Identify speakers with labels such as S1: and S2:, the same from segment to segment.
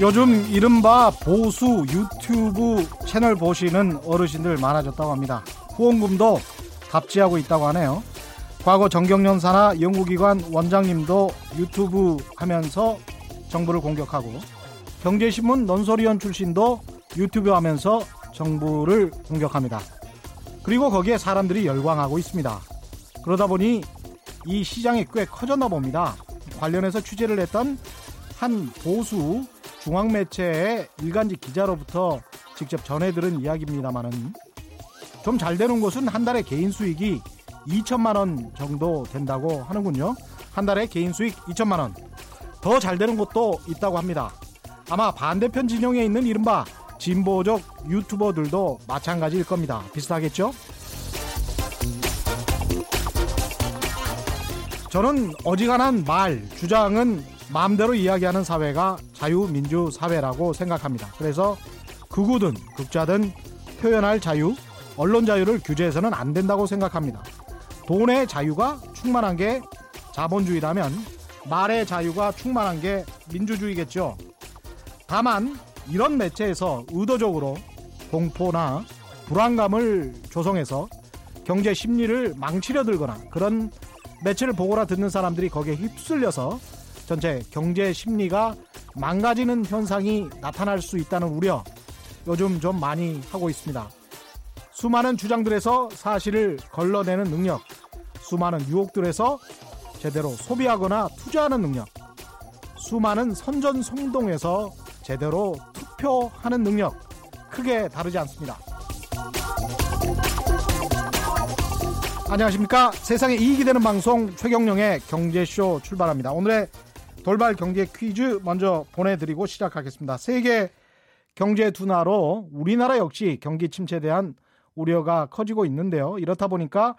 S1: 요즘 이른바 보수 유튜브 채널 보시는 어르신들 많아졌다고 합니다. 후원금도 답지하고 있다고 하네요. 과거 정경련사나 연구기관 원장님도 유튜브 하면서 정부를 공격하고 경제신문 논소리원 출신도 유튜브 하면서 정부를 공격합니다. 그리고 거기에 사람들이 열광하고 있습니다. 그러다 보니 이 시장이 꽤 커졌나 봅니다. 관련해서 취재를 했던 한 보수 중앙매체의 일간지 기자로부터 직접 전해들은 이야기입니다만은 좀 잘 되는 곳은 한 달에 개인 수익이 2천만 원 정도 된다고 하는군요. 한 달에 개인 수익 2천만 원. 더 잘 되는 곳도 있다고 합니다. 아마 반대편 진영에 있는 이른바 진보적 유튜버들도 마찬가지일 겁니다. 비슷하겠죠? 저는 어지간한 말, 주장은 마음대로 이야기하는 사회가 자유민주 사회라고 생각합니다. 그래서 극우든 극자든 표현할 자유, 언론 자유를 규제해서는 안 된다고 생각합니다. 돈의 자유가 충만한 게 자본주의라면 말의 자유가 충만한 게 민주주의겠죠. 다만 이런 매체에서 의도적으로 공포나 불안감을 조성해서 경제 심리를 망치려 들거나 그런 매체를 보거나 듣는 사람들이 거기에 휩쓸려서 전체 경제 심리가 망가지는 현상이 나타날 수 있다는 우려 요즘 좀 많이 하고 있습니다. 수많은 주장들에서 사실을 걸러내는 능력, 수많은 유혹들에서 제대로 소비하거나 투자하는 능력, 수많은 선전송동에서 제대로 투표하는 능력, 크게 다르지 않습니다. 안녕하십니까. 세상에 이익이 되는 방송 최경령의 경제쇼 출발합니다. 오늘의 돌발 경제 퀴즈 먼저 보내드리고 시작하겠습니다. 세계 경제 둔화로 우리나라 역시 경기 침체에 대한 우려가 커지고 있는데요. 이렇다 보니까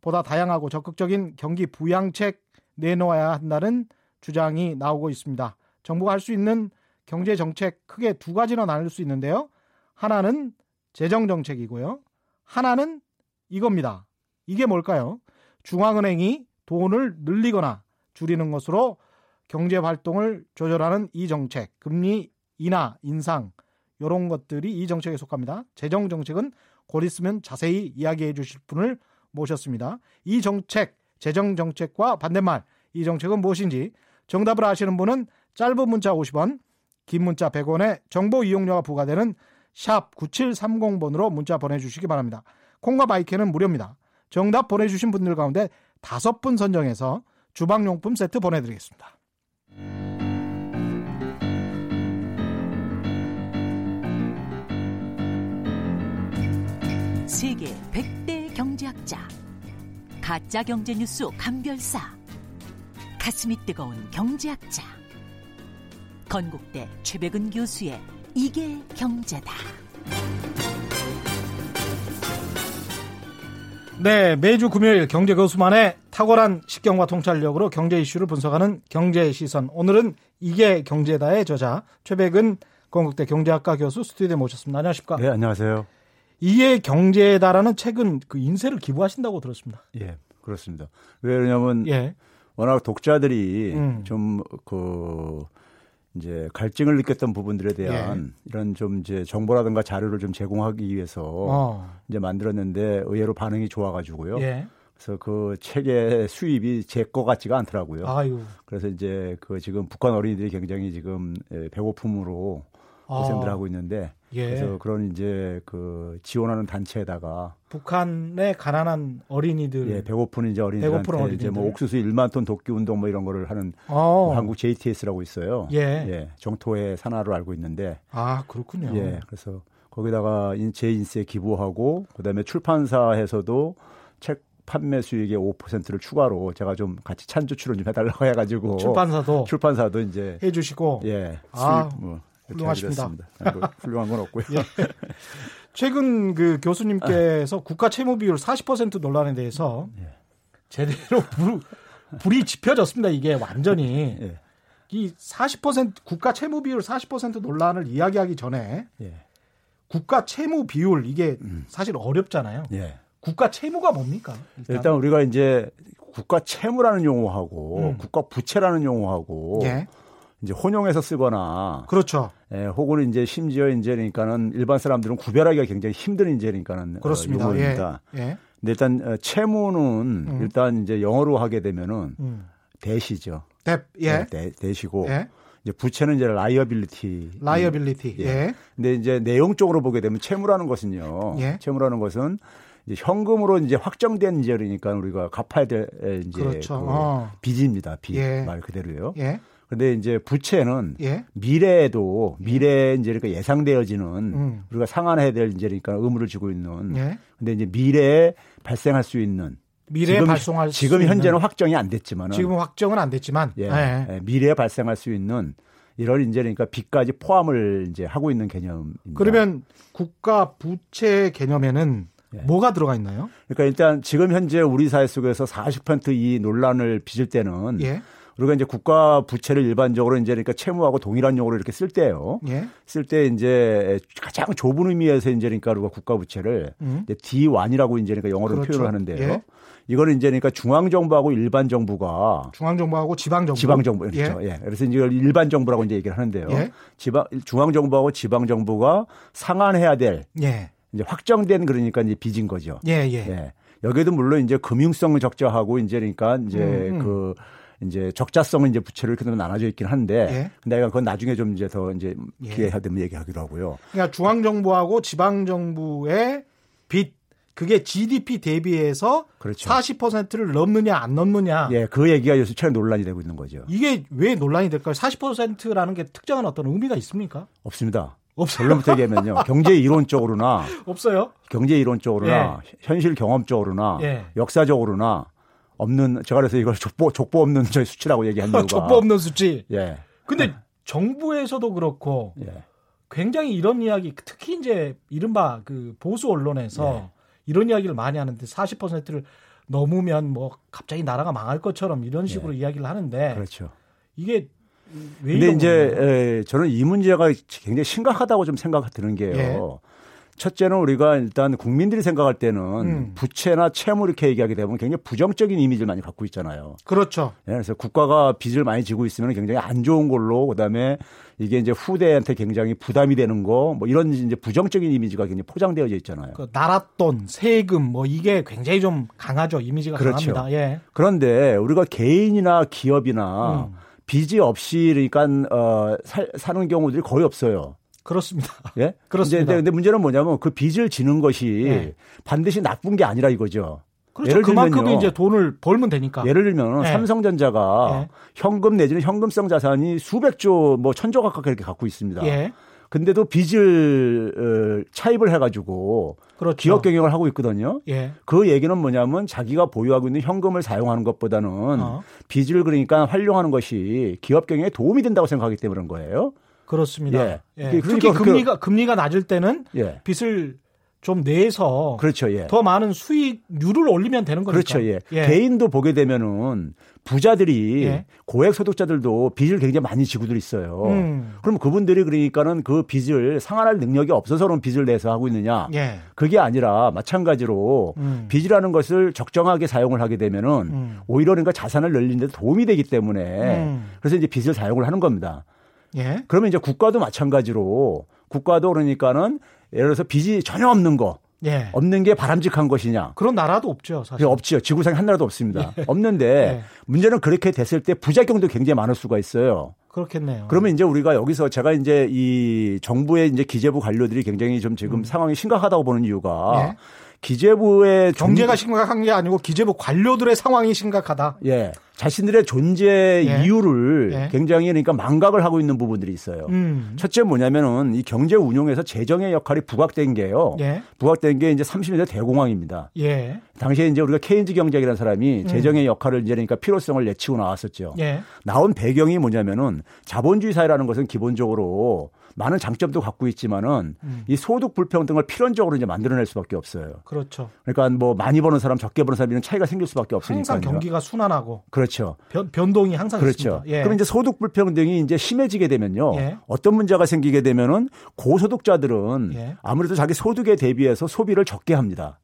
S1: 보다 다양하고 적극적인 경기 부양책 내놓아야 한다는 주장이 나오고 있습니다. 정부가 할 수 있는 경제 정책 크게 두 가지로 나눌 수 있는데요. 하나는 재정 정책이고요. 하나는 이겁니다. 이게 뭘까요? 중앙은행이 돈을 늘리거나 줄이는 것으로 경제 활동을 조절하는 이 정책, 금리 인하, 인상 이런 것들이 이 정책에 속합니다. 재정 정책은 곧 있으면 자세히 이야기해 주실 분을 모셨습니다. 이 정책, 재정 정책과 반대말 이 정책은 무엇인지 정답을 아시는 분은 짧은 문자 50원, 긴 문자 100원에 정보 이용료가 부과되는 샵 9730번으로 문자 보내주시기 바랍니다. 콩과 마이크는 무료입니다. 정답 보내주신 분들 가운데 다섯 분 선정해서 주방용품 세트 보내드리겠습니다.
S2: 세계 100대 경제학자 가짜 경제 뉴스 감별사 가슴이 뜨거운 경제학자 건국대 최백은 교수의 이게 경제다.
S1: 네, 매주 금요일 경제 교수만의 탁월한 식견과 통찰력으로 경제 이슈를 분석하는 경제 시선. 오늘은 이게 경제다의 저자 최백은 건국대 경제학과 교수 스튜디오에 모셨습니다. 안녕하십니까?
S3: 네, 안녕하세요.
S1: 이게 경제다라는 책은 그 인쇄를 기부하신다고 들었습니다.
S3: 예, 그렇습니다. 왜냐하면 예. 워낙 독자들이 음. 좀그 이제 갈증을 느꼈던 부분들에 대한 예. 이런 좀 이제 정보라든가 자료를 좀 제공하기 위해서 어. 이제 만들었는데 의외로 반응이 좋아가지고요. 예. 그래서 그 책의 수입이 제 거 같지가 않더라고요. 아유. 그래서 이제 그 지금 북한 어린이들이 굉장히 지금 예, 배고픔으로 고생들 아. 하고 있는데 예. 그래서 그런 이제 그 지원하는 단체에다가
S1: 북한의 가난한 어린이들
S3: 예, 배고픈 이제 어린이들한테 어린이들. 이제 뭐 옥수수 1만 톤 돕기 운동 뭐 이런 거를 하는 뭐 한국 JTS라고 있어요. 예. 예. 정토의 산하로 알고 있는데
S1: 아, 그렇군요.
S3: 예. 그래서 거기다가 제 인세 기부하고 그다음에 출판사에서도 책 판매 수익의 5%를 추가로 제가 좀 같이 찬조 출연 좀 해달라고 해가지고
S1: 출판사도
S3: 출판사도 이제
S1: 해주시고
S3: 예
S1: 아, 뭐 훌륭하십니다.
S3: 뭐 훌륭한 건 없고요. 예.
S1: 최근 그 교수님께서 국가 채무 비율 40% 논란에 대해서 예. 제대로 불, 불이 지펴졌습니다. 이게 완전히. 예. 이40% 국가 채무 비율 40% 논란을 이야기하기 전에 예. 국가 채무 비율 이게 음. 사실 어렵잖아요. 예. 국가 채무가 뭡니까?
S3: 일단. 일단. 우리가 이제 국가 채무라는 용어하고 음. 국가 부채라는 용어하고 예. 이제 혼용해서 쓰거나
S1: 그렇죠.
S3: 예, 혹은 이제 심지어 이제 그러니까는 일반 사람들은 구별하기가 굉장히 힘든 이제 그러니까는
S1: 어, 그렇습니다.
S3: 어, 용어입니다. 예. 예. 근데 일단 어, 채무는 음. 일단 이제 영어로 하게 되면은 음. 대시죠.
S1: 대, 예.
S3: 네, 대, 시고 예. 이제 부채는 이제
S1: liability. liability. 예. 예.
S3: 근데 이제 내용적으로 보게 되면 채무라는 것은요. 예. 채무라는 것은 이제 현금으로 이제 확정된 이제 그러니까 우리가 갚아야 될 이제
S1: 그렇죠.
S3: 그
S1: 어.
S3: 빚입니다. 빚. 예. 말 그대로요. 예. 근데 이제 부채는 예? 미래에도 미래 이제 그러니까 예상되어지는 음. 우리가 상환해야 될 이제 그러니까 의무를 지고 있는. 예? 근데 이제 미래에 발생할 수 있는
S1: 미래에 지금, 발송할
S3: 지금 현재는 확정이 안 됐지만
S1: 지금 확정은 안 됐지만
S3: 예, 예. 예, 미래에 발생할 수 있는 이런 이제 그러니까 빚까지 포함을 이제 하고 있는 개념입니다.
S1: 그러면 국가 부채 개념에는 예. 뭐가 들어가 있나요?
S3: 그러니까 일단 지금 현재 우리 사회 속에서 40%이 논란을 빚을 때는 예. 우리가 이제 국가 부채를 일반적으로 이제 그러니까 채무하고 동일한 용어로 이렇게 쓸 때요. 예. 쓸때 이제 가장 좁은 의미에서 이제 그러니까 우리가 국가 부채를 음. D1이라고 이제 그러니까 영어로 그렇죠. 표현을 하는데요. 예. 이거는 이제 그러니까 중앙 정부하고 일반 정부가
S1: 중앙 정부하고 지방 정부
S3: 지방 정부 그렇죠. 예. 예. 그래서 이제 일반 정부라고 이제 얘기를 하는데요. 예. 지방 중앙 정부하고 지방 정부가 상환해야 될 예. 이제 확정된 그러니까 이제 빚인 거죠.
S1: 예, 예. 예.
S3: 여기에도 물론 이제 금융성 적자하고 이제 그러니까 이제 음, 음. 그 이제 적자성은 이제 부채를 이렇게 나눠져 있긴 한데 예. 내가 그건 나중에 좀 이제 더 이제 예. 기회가 되면 얘기하기로 하고요.
S1: 그러니까 중앙 정부하고 지방 정부의 빚 그게 GDP 대비해서 그렇죠. 40%를 넘느냐 안 넘느냐.
S3: 예, 그 얘기가 요새 최근 논란이 되고 있는 거죠.
S1: 이게 왜 논란이 될까요? 40%라는 게 특정한 어떤 의미가 있습니까?
S3: 없습니다. 없어요. 결론부터 얘기하면요. 경제 이론적으로나
S1: 없어요.
S3: 경제 이론적으로나 예. 현실 경험적으로나 예. 역사적으로나 없는 제가 그래서 이걸 족보 족보 없는 저희 수치라고 얘기한 이유가
S1: 족보 없는 수치. 예. 근데 정부에서도 그렇고 예. 굉장히 이런 이야기 특히 이제 이른바 그 보수 언론에서 예. 이런 이야기를 많이 하는데 40%를 넘으면 뭐 갑자기 나라가 망할 것처럼 이런 식으로 예. 이야기를 하는데
S3: 그렇죠.
S1: 이게 왜
S3: 근데 이제 에, 저는 이 문제가 굉장히 심각하다고 좀 생각이 드는 게요. 예. 첫째는 우리가 일단 국민들이 생각할 때는 음. 부채나 채무 이렇게 얘기하게 되면 굉장히 부정적인 이미지를 많이 갖고 있잖아요.
S1: 그렇죠.
S3: 네, 그래서 국가가 빚을 많이 지고 있으면 굉장히 안 좋은 걸로 그다음에 이게 이제 후대한테 굉장히 부담이 되는 거 뭐 이런 이제 부정적인 이미지가 굉장히 포장되어져 있잖아요.
S1: 그 나랏돈, 세금 뭐 이게 굉장히 좀 강하죠. 이미지가 그렇죠. 강합니다. 예.
S3: 그런데 우리가 개인이나 기업이나 음. 빚이 없이 그러니까 어, 사, 사는 경우들이 거의 없어요.
S1: 그렇습니다.
S3: 예?
S1: 그렇습니다.
S3: 근데, 근데 문제는 뭐냐면 그 빚을 지는 것이 예. 반드시 나쁜 게 아니라 이거죠.
S1: 그렇죠. 예를 그만큼. 이제 돈을 벌면 되니까.
S3: 예를 들면 예. 삼성전자가 예. 현금 내지는 현금성 자산이 수백조 뭐 천조 가깝게 이렇게 갖고 있습니다. 예. 근데도 빚을 어, 차입을 해가지고 그렇죠. 기업 경영을 하고 있거든요. 예. 그 얘기는 뭐냐면 자기가 보유하고 있는 현금을 사용하는 것보다는 어. 빚을 그러니까 활용하는 것이 기업 경영에 도움이 된다고 생각하기 때문에 그런 거예요.
S1: 그렇습니다. 예. 예. 그러니까 특히 그 금리가 금리가 낮을 때는 예. 빚을 좀 내서
S3: 그렇죠. 예.
S1: 더 많은 수익률을 올리면 되는 거니까.
S3: 그렇죠. 예. 예. 개인도 보게 되면은 부자들이 예. 고액 소득자들도 빚을 굉장히 많이 지고들 있어요. 음. 그럼 그분들이 그러니까는 그 빚을 상환할 능력이 없어서 그런 빚을 내서 하고 있느냐? 예. 그게 아니라 마찬가지로 음. 빚이라는 것을 적정하게 사용을 하게 되면은 음. 오히려 그러니까 자산을 늘리는 데 도움이 되기 때문에 음. 그래서 이제 빚을 사용을 하는 겁니다. 예. 그러면 이제 국가도 마찬가지로 국가도 그러니까는 예를 들어서 빚이 전혀 없는 거. 예. 없는 게 바람직한 것이냐?
S1: 그런 나라도 없죠, 사실.
S3: 없지요. 지구상에 한 나라도 없습니다. 예. 없는데 예. 문제는 그렇게 됐을 때 부작용도 굉장히 많을 수가 있어요.
S1: 그렇겠네요.
S3: 그러면 이제 우리가 여기서 제가 이제 이 정부의 이제 기재부 관료들이 굉장히 좀 지금 음. 상황이 심각하다고 보는 이유가 예. 기재부의
S1: 경제가 심각한 게 아니고 기재부 관료들의 상황이 심각하다.
S3: 예. 자신들의 존재 예. 이유를 예. 굉장히 그러니까 망각을 하고 있는 부분들이 있어요. 음. 첫째 뭐냐면은 이 경제 운용에서 재정의 역할이 부각된 게요. 예. 부각된 게 이제 30년대 대공황입니다. 예. 당시에 이제 우리가 케인즈 경제학이라는 사람이 음. 재정의 역할을 이제 그러니까 필요성을 내치고 나왔었죠. 예. 나온 배경이 뭐냐면은 자본주의 사회라는 것은 기본적으로 많은 장점도 갖고 있지만은 음. 이 소득 불평등을 필연적으로 이제 만들어낼 수밖에 없어요.
S1: 그렇죠.
S3: 그러니까 뭐 많이 버는 사람, 적게 버는 사람 이런 차이가 생길 수밖에 없으니까.
S1: 항상 경기가 순환하고.
S3: 그렇죠.
S1: 변, 변동이 항상
S3: 그렇죠.
S1: 있습니다.
S3: 예. 그럼 이제 소득 불평등이 이제 심해지게 되면요. 예. 어떤 문제가 생기게 되면은 고소득자들은 예. 아무래도 자기 소득에 대비해서 소비를 적게 합니다.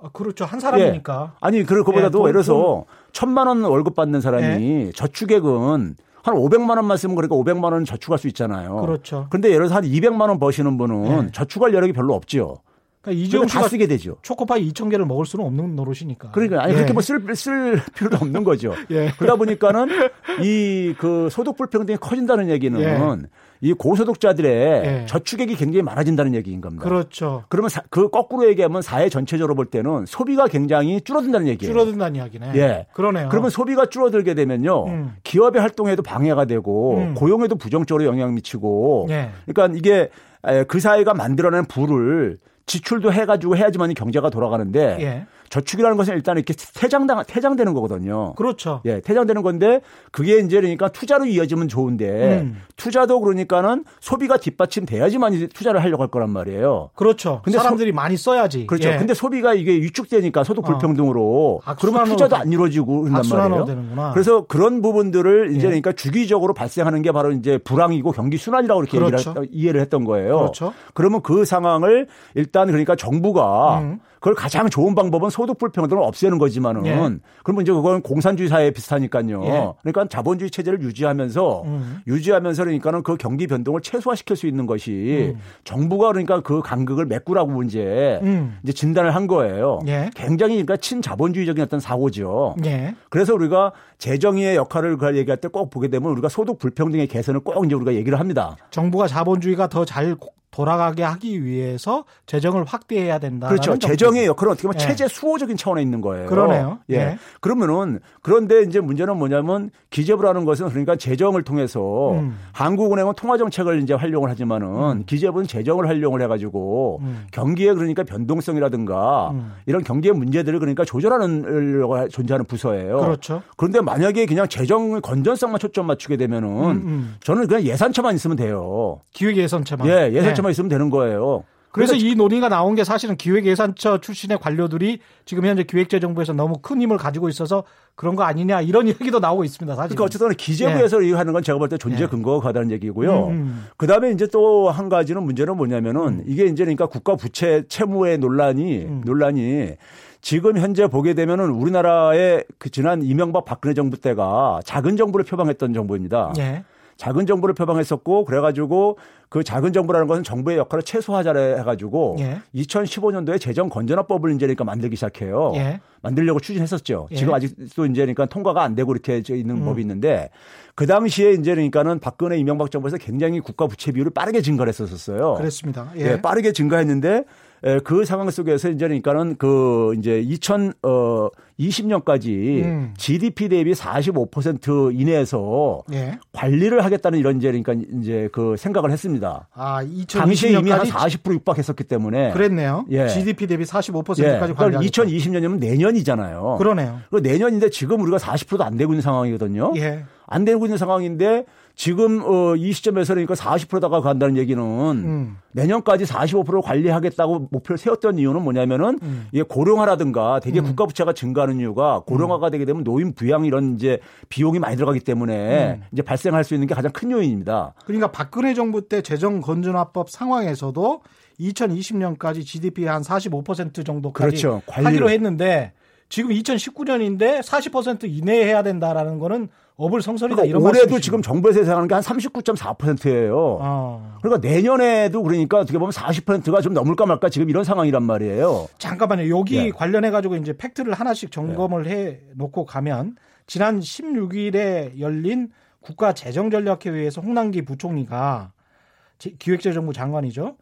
S1: 아, 그렇죠. 한 사람이니까.
S3: 예. 아니, 그거보다도 예, 예를 들어서 천만 원 월급 받는 사람이 예. 저축액은 한 500만 원만 쓰면 그러니까 500만 원 저축할 수 있잖아요.
S1: 그렇죠.
S3: 근데 예를 들어서 한 200만 원 버시는 분은 예. 저축할 여력이 별로 없지요.
S1: 그러니까 이재용 씨가 쓰게 되죠. 초코파이 2천 개를 먹을 수는 없는 노릇이니까.
S3: 그러니까 아니 예. 그렇게 뭐쓸쓸 필요도 없는 거죠. 예. 그러다 보니까는 이 그 소득 불평등이 커진다는 얘기는 예. 이 고소득자들의 예. 저축액이 굉장히 많아진다는 얘기인 겁니다.
S1: 그렇죠.
S3: 그러면 사, 그 거꾸로 얘기하면 사회 전체적으로 볼 때는 소비가 굉장히 줄어든다는 얘기예요.
S1: 줄어든다는 이야기네.
S3: 예.
S1: 그러네요.
S3: 그러면 소비가 줄어들게 되면요. 음. 기업의 활동에도 방해가 되고 음. 고용에도 부정적으로 영향 미치고 예. 그러니까 이게 그 사회가 만들어낸 부를 지출도 해가지고 해야지만 경제가 돌아가는데 예. 저축이라는 것은 일단 이렇게 퇴장당 퇴장되는 거거든요.
S1: 그렇죠.
S3: 예, 퇴장되는 건데 그게 이제 그러니까 투자로 이어지면 좋은데 음. 투자도 그러니까는 소비가 뒷받침돼야지만 투자를 하려고 할 거란 말이에요.
S1: 그렇죠. 근데 사람들이 소, 많이 써야지.
S3: 그렇죠. 예. 근데 소비가 이게 위축되니까 소득 어. 불평등으로 어. 그러면 투자도 안 이루어지고 그런단 말이에요.
S1: 되는구나.
S3: 그래서 그런 부분들을 이제 예. 그러니까 주기적으로 발생하는 게 바로 이제 불황이고 경기 순환이라고 이렇게 그렇죠. 이해를 했던 거예요.
S1: 그렇죠.
S3: 그러면 그 상황을 일단 그러니까 정부가 음. 그걸 가장 좋은 방법은 소득 불평등을 없애는 거지만은 예. 그러면 이제 그건 공산주의 사회에 비슷하니까요. 예. 그러니까 자본주의 체제를 유지하면서 음. 유지하면서 그러니까는 그 경기 변동을 최소화시킬 수 있는 것이 음. 정부가 그러니까 그 간극을 메꾸라고 이제 음. 이제 진단을 한 거예요. 예. 굉장히 그러니까 친자본주의적인 어떤 사고죠.
S1: 예.
S3: 그래서 우리가 재정의의 역할을 얘기할 때 꼭 보게 되면 우리가 소득 불평등의 개선을 꼭 이제 우리가 얘기를 합니다.
S1: 정부가 자본주의가 더 잘 돌아가게 하기 위해서 재정을 확대해야 된다.
S3: 그렇죠. 재정의 역할은 어떻게 보면 예. 체제 수호적인 차원에 있는 거예요.
S1: 그러네요.
S3: 예. 예. 그러면은 그런데 이제 문제는 뭐냐면 기재부라는 것은 그러니까 재정을 통해서 음. 한국은행은 통화 정책을 이제 활용을 하지만은 음. 기재부는 재정을 활용을 해가지고 음. 경기에 그러니까 변동성이라든가 음. 이런 경기의 문제들을 그러니까 조절하는 존재하는 부서예요.
S1: 그렇죠.
S3: 그런데 만약에 그냥 재정 건전성만 초점 맞추게 되면은 음, 음. 저는 그냥 예산처만 있으면 돼요.
S1: 기획 예산처만.
S3: 예, 예산처 예산처만 있으면 되는 거예요.
S1: 그래서 이 논의가 나온 게 사실은 기획예산처 출신의 관료들이 지금 현재 기획재정부에서 너무 큰 힘을 가지고 있어서 그런 거 아니냐 이런 이야기도 나오고 있습니다. 사실.
S3: 그러니까 어쨌든 기재부에서 네. 하는 건 제가 볼 때 존재 네. 근거가 가다는 얘기고요. 음, 음. 그 다음에 이제 또 한 가지는 문제는 뭐냐면은 음. 이게 이제 그러니까 국가 부채 채무의 논란이 음. 논란이 지금 현재 보게 되면은 우리나라의 그 지난 이명박 박근혜 정부 때가 작은 정부를 표방했던 정부입니다.
S1: 네.
S3: 작은 정부를 표방했었고 그래가지고 그 작은 정부라는 것은 정부의 역할을 최소화하자 해가지고 예. 2015년도에 재정 건전화법을 이제 그러니까 만들기 시작해요.
S1: 예.
S3: 만들려고 추진했었죠. 예. 지금 아직도 이제 그러니까 통과가 안 되고 이렇게 있는 음. 법이 있는데 그 당시에 이제 그러니까는 박근혜 이명박 정부에서 굉장히 국가 부채 비율을 빠르게 증가를 했었었어요.
S1: 그렇습니다.
S3: 예. 예 빠르게 증가했는데 그 상황 속에서 이제 그러니까는 그 이제 2020년까지 음. GDP 대비 45% 이내에서 예. 관리를 하겠다는 이런 이제 그러니까 이제 그 생각을 했습니다.
S1: 아, 2020년까지
S3: 당시에 이미 한 40% 육박했었기 때문에
S1: 그랬네요. 예. GDP 대비 45%까지 예.
S3: 그러니까 2020년이면 내년이잖아요.
S1: 그러네요.
S3: 그 내년인데 지금 우리가 40%도 안 되고 있는 상황이거든요.
S1: 예.
S3: 안 되고 있는 상황인데 지금 어, 이 시점에서 그러니까 40%다가 간다는 얘기는 음. 내년까지 45%를 관리하겠다고 목표를 세웠던 이유는 뭐냐면은 음. 이게 고령화라든가 되게 음. 국가 부채가 증가하는 이유가 고령화가 되게 되면 노인 부양 이런 이제 비용이 많이 들어가기 때문에 음. 이제 발생할 수 있는 게 가장 큰 요인입니다.
S1: 그러니까 박근혜 정부 때 재정 건전화법 상황에서도 2020년까지 GDP 한45% 정도까지 그렇죠. 하기로 했는데 지금 2019년인데 40% 이내에 해야 된다라는 거는 어불성설이다 그러니까 이런
S3: 올해도 지금 정부에서 예상하는 게 한 39.4%예요. 아. 그러니까 내년에도 그러니까 어떻게 보면 40%가 좀 넘을까 말까 지금 이런 상황이란 말이에요.
S1: 잠깐만요. 여기 네. 관련해 가지고 이제 팩트를 하나씩 점검을 네. 해 놓고 가면 지난 16일에 열린 국가 재정전략회의에서 홍남기 부총리가 기획재정부 장관이죠.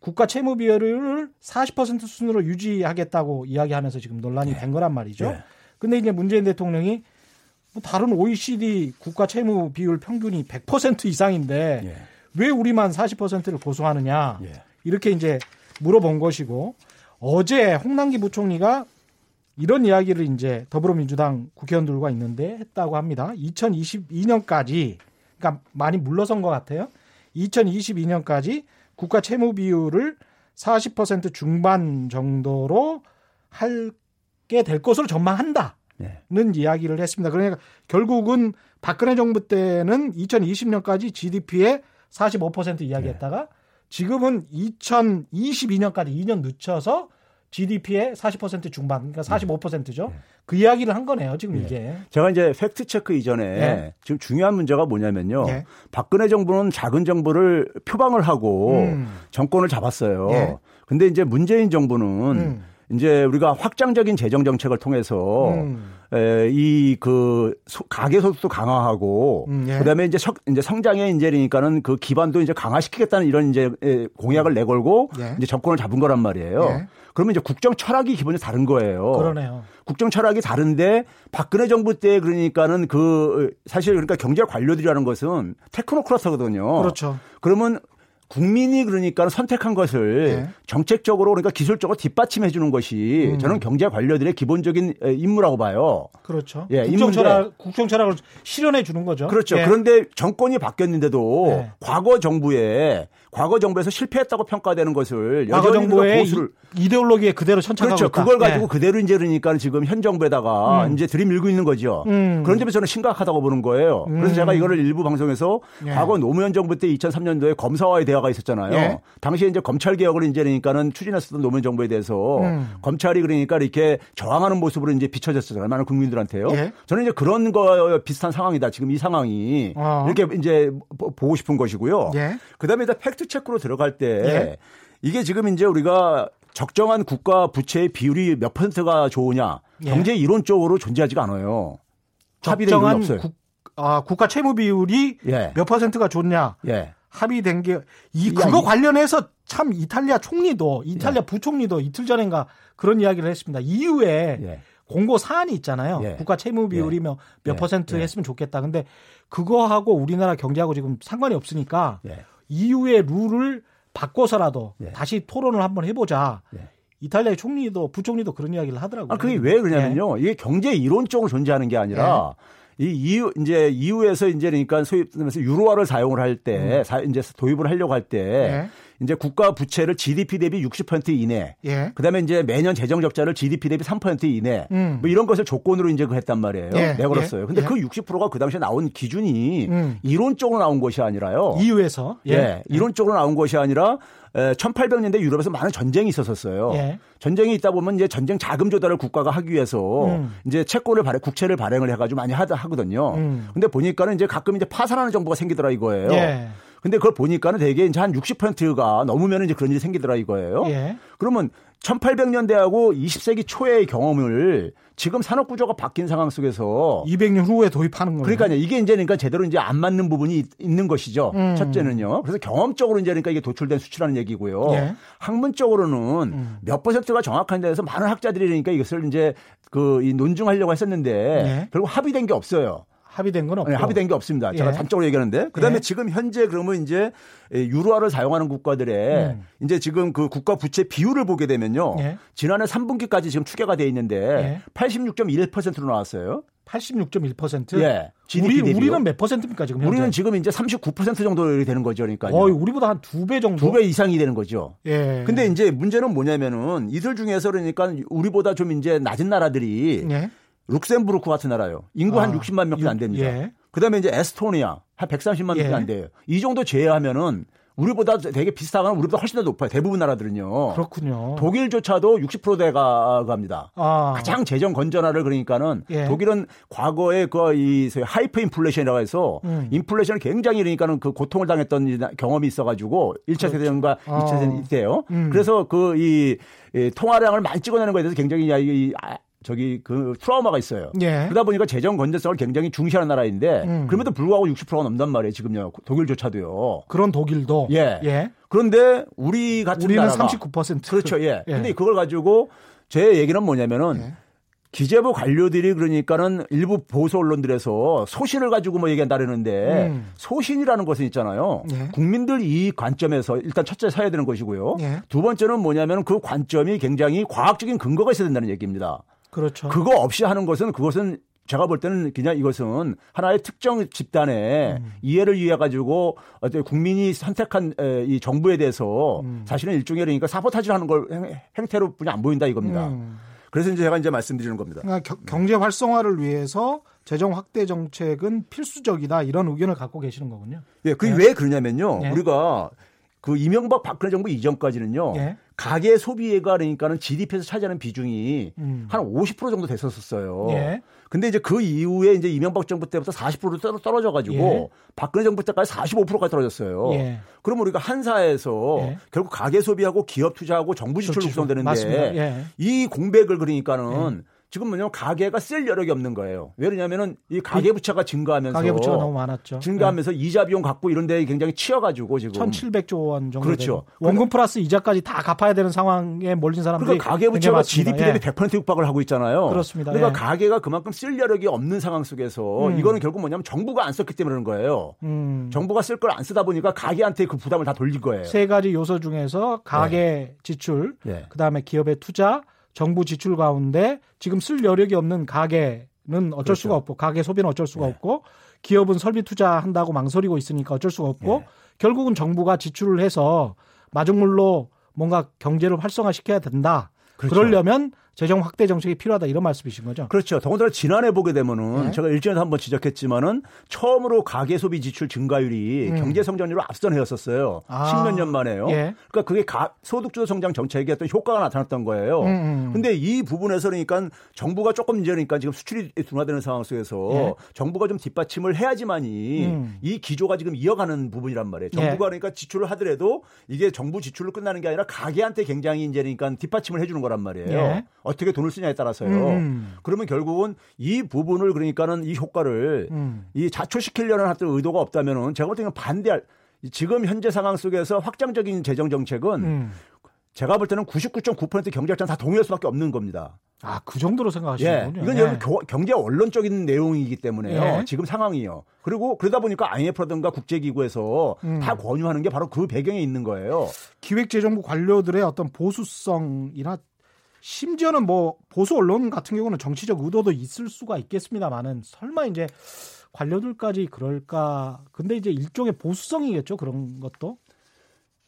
S1: 국가 채무 비율을 40% 수준으로 유지하겠다고 이야기하면서 지금 논란이 네. 된 거란 말이죠. 네. 근데 이제 문재인 대통령이 뭐 다른 OECD 국가 채무 비율 평균이 100% 이상인데 예. 왜 우리만 40%를 고수하느냐 예. 이렇게 이제 물어본 것이고 어제 홍남기 부총리가 이런 이야기를 이제 더불어민주당 국회의원들과 있는데 했다고 합니다. 2022년까지 그러니까 많이 물러선 것 같아요. 2022년까지 국가 채무 비율을 40% 중반 정도로 할 게 될 것으로 전망한다. 네. 이야기를 했습니다. 그러니까 결국은 박근혜 정부 때는 2020년까지 GDP의 45% 이야기했다가 네. 지금은 2022년까지 2년 늦춰서 GDP의 40% 중반, 그러니까 45%죠. 네. 그 이야기를 한 거네요, 지금 네. 이게.
S3: 제가 이제 팩트 체크 이전에 네. 지금 중요한 문제가 뭐냐면요. 네. 박근혜 정부는 작은 정부를 표방을 하고 음. 정권을 잡았어요. 네. 근데 이제 문재인 정부는 음. 이제 우리가 확장적인 재정 정책을 통해서 음. 이그 가계 소득도 강화하고 음, 예. 그다음에 이제 석, 이제 성장의 인재니까는 그 기반도 이제 강화시키겠다는 이런 이제 공약을 음. 내걸고 예. 이제 정권을 잡은 거란 말이에요. 예. 그러면 이제 국정 철학이 기본이 다른 거예요.
S1: 그러네요.
S3: 국정 철학이 다른데 박근혜 정부 때 그러니까는 그 사실 그러니까 경제 관료들이라는 것은 테크노크라스거든요.
S1: 그렇죠.
S3: 그러면 국민이 그러니까 선택한 것을 네. 정책적으로 그러니까 기술적으로 뒷받침해 주는 것이 음. 저는 경제 관료들의 기본적인 임무라고 봐요.
S1: 그렇죠. 예, 국정 철학 국정 철학을 실현해 주는 거죠.
S3: 그렇죠. 예. 그런데 정권이 바뀌었는데도 네. 과거 정부에 과거 정부에서 실패했다고 평가되는 것을
S1: 과거 정부의 보수를 이데올로기에 그대로 천착하고
S3: 그렇죠. 그걸 가지고 네. 그대로 이제 그러니까 지금 현 정부에다가 음. 이제 들이밀고 있는 거죠. 음. 그런 점에서 저는 심각하다고 보는 거예요. 그래서 음. 제가 이거를 일부 방송에서 예. 과거 노무현 정부 때 2003년도에 검사와의 대화가 있었잖아요. 예. 당시에 이제 검찰 개혁을 이제 그러니까는 추진했었던 노무현 정부에 대해서 음. 검찰이 그러니까 이렇게 저항하는 모습으로 이제 비춰졌었잖아요. 많은 국민들한테요. 예. 저는 이제 그런 거 비슷한 상황이다. 지금 이 상황이 어. 이렇게 이제 보고 싶은 것이고요. 예. 그다음에 팩트 팩트 체크로 들어갈 때 예. 이게 지금 이제 우리가 적정한 국가 부채의 비율이 몇 퍼센트가 좋으냐 예. 경제 이론적으로 존재하지가 않아요.
S1: 합의된 게 없어요. 국, 아, 국가 채무 비율이 예. 몇 퍼센트가 좋냐. 예. 합의된 게 이 그거 관련해서 참 이탈리아 총리도 이탈리아 예. 부총리도 이틀 전인가 그런 이야기를 했습니다. 이후에 예. 권고 사안이 있잖아요. 예. 국가 채무 비율이 몇, 몇 퍼센트 했으면 좋겠다. 근데 그거하고 우리나라 경제하고 지금 상관이 없으니까 이후의 룰을 바꿔서라도 예. 다시 토론을 한번 해보자. 예. 이탈리아의 총리도 부총리도 그런 이야기를 하더라고요.
S3: 아, 그게 왜 그러냐면요. 예. 이게 경제 이론 적으로 존재하는 게 아니라 이 이후 이제 이후에서 이제 그러니까 소위 말해서 유로화를 사용을 할 때, 음. 이제 도입을 하려고 할때 이제 국가 부채를 GDP 대비 60% 이내. 예. 그다음에 이제 매년 재정 적자를 GDP 대비 3% 이내. 음. 뭐 이런 것을 조건으로 이제 그 했단 말이에요. 예. 내걸었어요. 예. 근데 예. 그 60%가 그 당시에 나온 기준이 음. 이론적으로 나온 것이 아니라요.
S1: 이유에서
S3: 예. 예. 이론적으로 나온 것이 아니라 1800년대 유럽에서 많은 전쟁이 있었었어요. 예. 전쟁이 있다 보면 이제 전쟁 자금 조달을 국가가 하기 위해서 음. 이제 채권을 발행, 국채를 발행을 해가지고 많이 하다 하거든요. 음. 근데 보니까는 이제 가끔 이제 파산하는 정부가 생기더라 이거예요. 예. 근데 그걸 보니까는 대개 이제 한 60%가 넘으면 이제 그런 일이 생기더라 이거예요. 예. 그러면 1800년대하고 20세기 초의 경험을 지금 산업 구조가 바뀐 상황 속에서
S1: 200년 후에 도입하는 거예요.
S3: 그러니까 이게 이제 그러니까 제대로 이제 안 맞는 부분이 있는 것이죠. 음. 첫째는요. 그래서 경험적으로 이제 그러니까 이게 도출된 수치라는 얘기고요. 예. 학문적으로는 음. 몇 퍼센트가 정확한 데서 많은 학자들이 그러니까 이것을 이제 그 논증하려고 했었는데 예. 결국 합의된 게 없어요.
S1: 합의된 건 없고.
S3: 네, 합의된 게 없습니다. 제가 예. 단적으로 얘기하는데. 그다음에 예. 지금 현재 그러면 이제 유로화를 사용하는 국가들의 음. 이제 지금 그 국가 부채 비율을 보게 되면요. 예. 지난해 3분기까지 지금 추계가 돼 있는데 86.1%로 나왔어요.
S1: 86.1%?
S3: 예.
S1: 우리, 우리는 몇 퍼센트입니까, 지금?
S3: 우리는 지금 이제 39% 정도 되는 거죠. 그러니까.
S1: 어, 우리보다 한 두 배 정도?
S3: 두 배 이상이 되는 거죠. 예. 근데 이제 문제는 뭐냐면은 이들 중에서 그러니까 우리보다 좀 이제 낮은 나라들이 예. 룩셈부르크 같은 나라요. 인구 아, 한 60만 명밖에 안 됩니다. 예. 그다음에 이제 에스토니아 한 130만 명밖에 예. 안 돼요. 이 정도 제외하면은 우리보다 되게 비슷하거나 우리보다 훨씬 더 높아요. 대부분 나라들은요.
S1: 그렇군요.
S3: 독일조차도 60%대가 갑니다. 아. 가장 재정 건전화를 그러니까는 예. 독일은 과거에 그이 하이퍼 인플레이션이라고 해서 음. 인플레이션을 굉장히 그러니까는 그 고통을 당했던 경험이 있어가지고 1차 그렇죠. 세계대전과 아. 2차 세대 때요. 음. 그래서 그이 통화량을 많이 찍어내는 거에 대해서 굉장히 이 저기 그 트라우마가 있어요. 예. 그러다 보니까 재정 건전성을 굉장히 중시하는 나라인데 음. 그럼에도 불구하고 60%가 넘단 말이에요. 지금요. 독일조차도요.
S1: 그런 독일도.
S3: 예. 예. 그런데 우리 같은
S1: 우리는
S3: 나라가
S1: 39%.
S3: 그렇죠. 예. 예. 근데 그걸 가지고 제 얘기는 뭐냐면은 예. 기재부 관료들이 그러니까는 일부 보수 언론들에서 소신을 가지고 뭐 얘기한다라는데 음. 소신이라는 것은 있잖아요. 예. 국민들 이 관점에서 일단 첫째 사야 되는 것이고요. 예. 두 번째는 뭐냐면 그 관점이 굉장히 과학적인 근거가 있어야 된다는 얘기입니다.
S1: 그렇죠.
S3: 그거 없이 하는 것은 그것은 제가 볼 때는 그냥 이것은 하나의 특정 집단의 음. 이해를 위해 가지고 어떤 국민이 선택한 이 정부에 대해서 음. 사실은 일종의 그러니까 사보타지를 하는 걸 행 태로 뿐이 안 보인다 이겁니다. 음. 그래서 이제 제가 이제 말씀드리는 겁니다.
S1: 그러니까 경제 활성화를 위해서 재정 확대 정책은 필수적이다 이런 의견을 갖고 계시는 거군요.
S3: 예, 그게 네. 왜 그러냐면요. 네. 우리가 그 이명박 박근혜 정부 이전까지는요. 예. 가계 소비가 그러니까는 GDP에서 차지하는 비중이 음. 한50% 정도 됐었어요. 예. 근데 이제 그 이후에 이제 이명박 정부 때부터 40%로 떨어져 가지고 예. 박근혜 정부 때까지 45%까지 떨어졌어요. 예. 그럼 우리가 한사에서 예. 결국 가계 소비하고 기업 투자하고 정부 지출 을 구성되는데 예. 이 공백을 그러니까는 예. 지금 뭐냐면 가계가 쓸 여력이 없는 거예요. 왜냐면은 이 가계 부채가 증가하면서
S1: 가계 부채가 너무 많았죠.
S3: 증가하면서 네. 이자 비용 갖고 이런 데 굉장히 치여 가지고 지금
S1: 1,700조 원 정도 그렇죠. 원금 플러스 이자까지 다 갚아야 되는 상황에 몰린 사람들이
S3: 그러니까 가계 부채가 GDP 대비 예. 100% 육박을 하고 있잖아요.
S1: 그렇습니다.
S3: 그러니까 예. 가계가 그만큼 쓸 여력이 없는 상황 속에서 음. 이거는 결국 뭐냐면 정부가 안 썼기 때문에 그런 거예요. 음. 정부가 쓸 걸 안 쓰다 보니까 가계한테 그 부담을 다 돌린 거예요.
S1: 세 가지 요소 중에서 가계 네. 지출, 네. 그다음에 기업의 투자, 정부 지출 가운데 지금 쓸 여력이 없는 가게는 어쩔 그렇죠. 수가 없고 가계 소비는 어쩔 수가 네. 없고 기업은 설비 투자한다고 망설이고 있으니까 어쩔 수가 없고 네. 결국은 정부가 지출을 해서 마중물로 뭔가 경제를 활성화시켜야 된다. 그렇죠. 그러려면 재정 확대 정책이 필요하다 이런 말씀이신 거죠?
S3: 그렇죠. 더군다나 지난해 보게 되면은 네. 제가 일전에 한번 지적했지만은 처음으로 가계 소비 지출 증가율이 음. 경제 성장률로 앞선 해였었어요. 아. 10몇 년 만에요. 예. 그러니까 그게 가, 소득주도 성장 정책의 어떤 효과가 나타났던 거예요. 음, 음. 근데 이 부분에서 그러니까 정부가 조금 이제 그러니까 지금 수출이 둔화되는 상황 속에서 예. 정부가 좀 뒷받침을 해야지만이 음. 이 기조가 지금 이어가는 부분이란 말이에요. 정부가 예. 그러니까 지출을 하더라도 이게 정부 지출로 끝나는 게 아니라 가계한테 굉장히 이제 그러니까 뒷받침을 해주는 거란 말이에요. 예. 어떻게 돈을 쓰냐에 따라서요. 음. 그러면 결국은 이 부분을 그러니까는 이 효과를 음. 이 자초시키려는 어떤 의도가 없다면은 제가 볼 때는 반대할 지금 현재 상황 속에서 확장적인 재정 정책은 음. 제가 볼 때는 99.9% 경제학자는 다 동의할 수밖에 없는 겁니다.
S1: 아, 그 정도로 생각하시는군요.
S3: 예, 이건 예. 경제 원론적인 내용이기 때문에요. 예. 지금 상황이요. 그리고 그러다 보니까 IMF라든가 국제기구에서 음. 다 권유하는 게 바로 그 배경에 있는 거예요.
S1: 기획재정부 관료들의 어떤 보수성이나 심지어는 뭐 보수 언론 같은 경우는 정치적 의도도 있을 수가 있겠습니다만은 설마 이제 관료들까지 그럴까? 근데 이제 일종의 보수성이겠죠 그런 것도.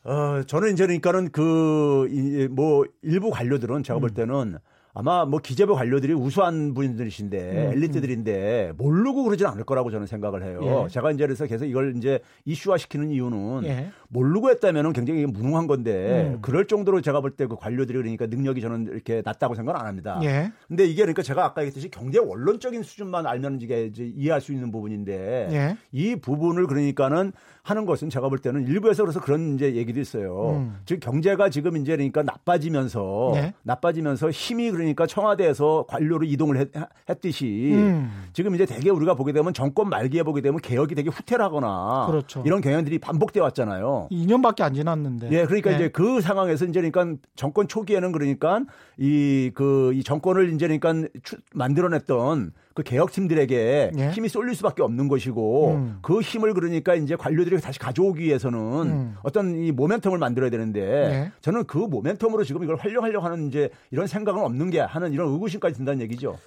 S3: 어 저는 이제 그러니까는 그 뭐 일부 관료들은 제가 볼 음. 때는 아마 뭐 기재부 관료들이 우수한 분들이신데 음, 음. 엘리트들인데 모르고 그러지는 않을 거라고 저는 생각을 해요. 예. 제가 이제 그래서 계속 이걸 이제 이슈화 시키는 이유는 예. 모르고 했다면은 굉장히 무능한 건데 음. 그럴 정도로 제가 볼 때 그 관료들이 그러니까 능력이 저는 이렇게 낮다고 생각은 안 합니다. 예. 근데 이게 그러니까 제가 아까 얘기했듯이 경제 원론적인 수준만 알면 이게 이제 이해할 수 있는 부분인데 예. 이 부분을 그러니까는 하는 것은 제가 볼 때는 일부에서 그래서 그런 이제 얘기도 있어요. 음. 즉 경제가 지금 이제 그러니까 나빠지면서 네. 나빠지면서 힘이 그러니까 청와대에서 관료로 이동을 했, 듯이 음. 지금 이제 대개 우리가 보게 되면 정권 말기에 보게 되면 개혁이 되게 후퇴하거나 그렇죠. 이런 경향들이 반복돼 왔잖아요.
S1: 2년밖에 안 지났는데.
S3: 예, 그러니까 네. 이제 그 상황에서 이제 그러니까 정권 초기에는 그러니까 이 그이 그, 정권을 이제 그러니까 만들어냈던 그 개혁팀들에게 예? 힘이 쏠릴 수밖에 없는 것이고 음. 그 힘을 그러니까 이제 관료들이 다시 가져오기 위해서는 음. 어떤 이 모멘텀을 만들어야 되는데 예? 저는 그 모멘텀으로 지금 이걸 활용하려고 하는 이제 이런 생각은 없는 게 하는 이런 의구심까지 든다는 얘기죠.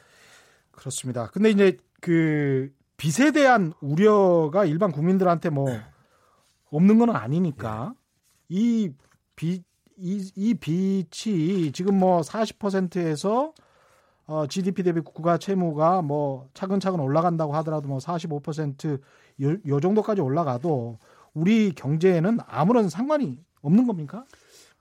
S1: 그렇습니다. 근데 이제 그 빚에 대한 우려가 일반 국민들한테 뭐 없는 건 아니니까 예. 이 빚, 이, 이 빚이 지금 뭐 40%에서 어, GDP 대비 국가 채무가 뭐 차근차근 올라간다고 하더라도 뭐 45% 요, 요 정도까지 올라가도 우리 경제에는 아무런 상관이 없는 겁니까?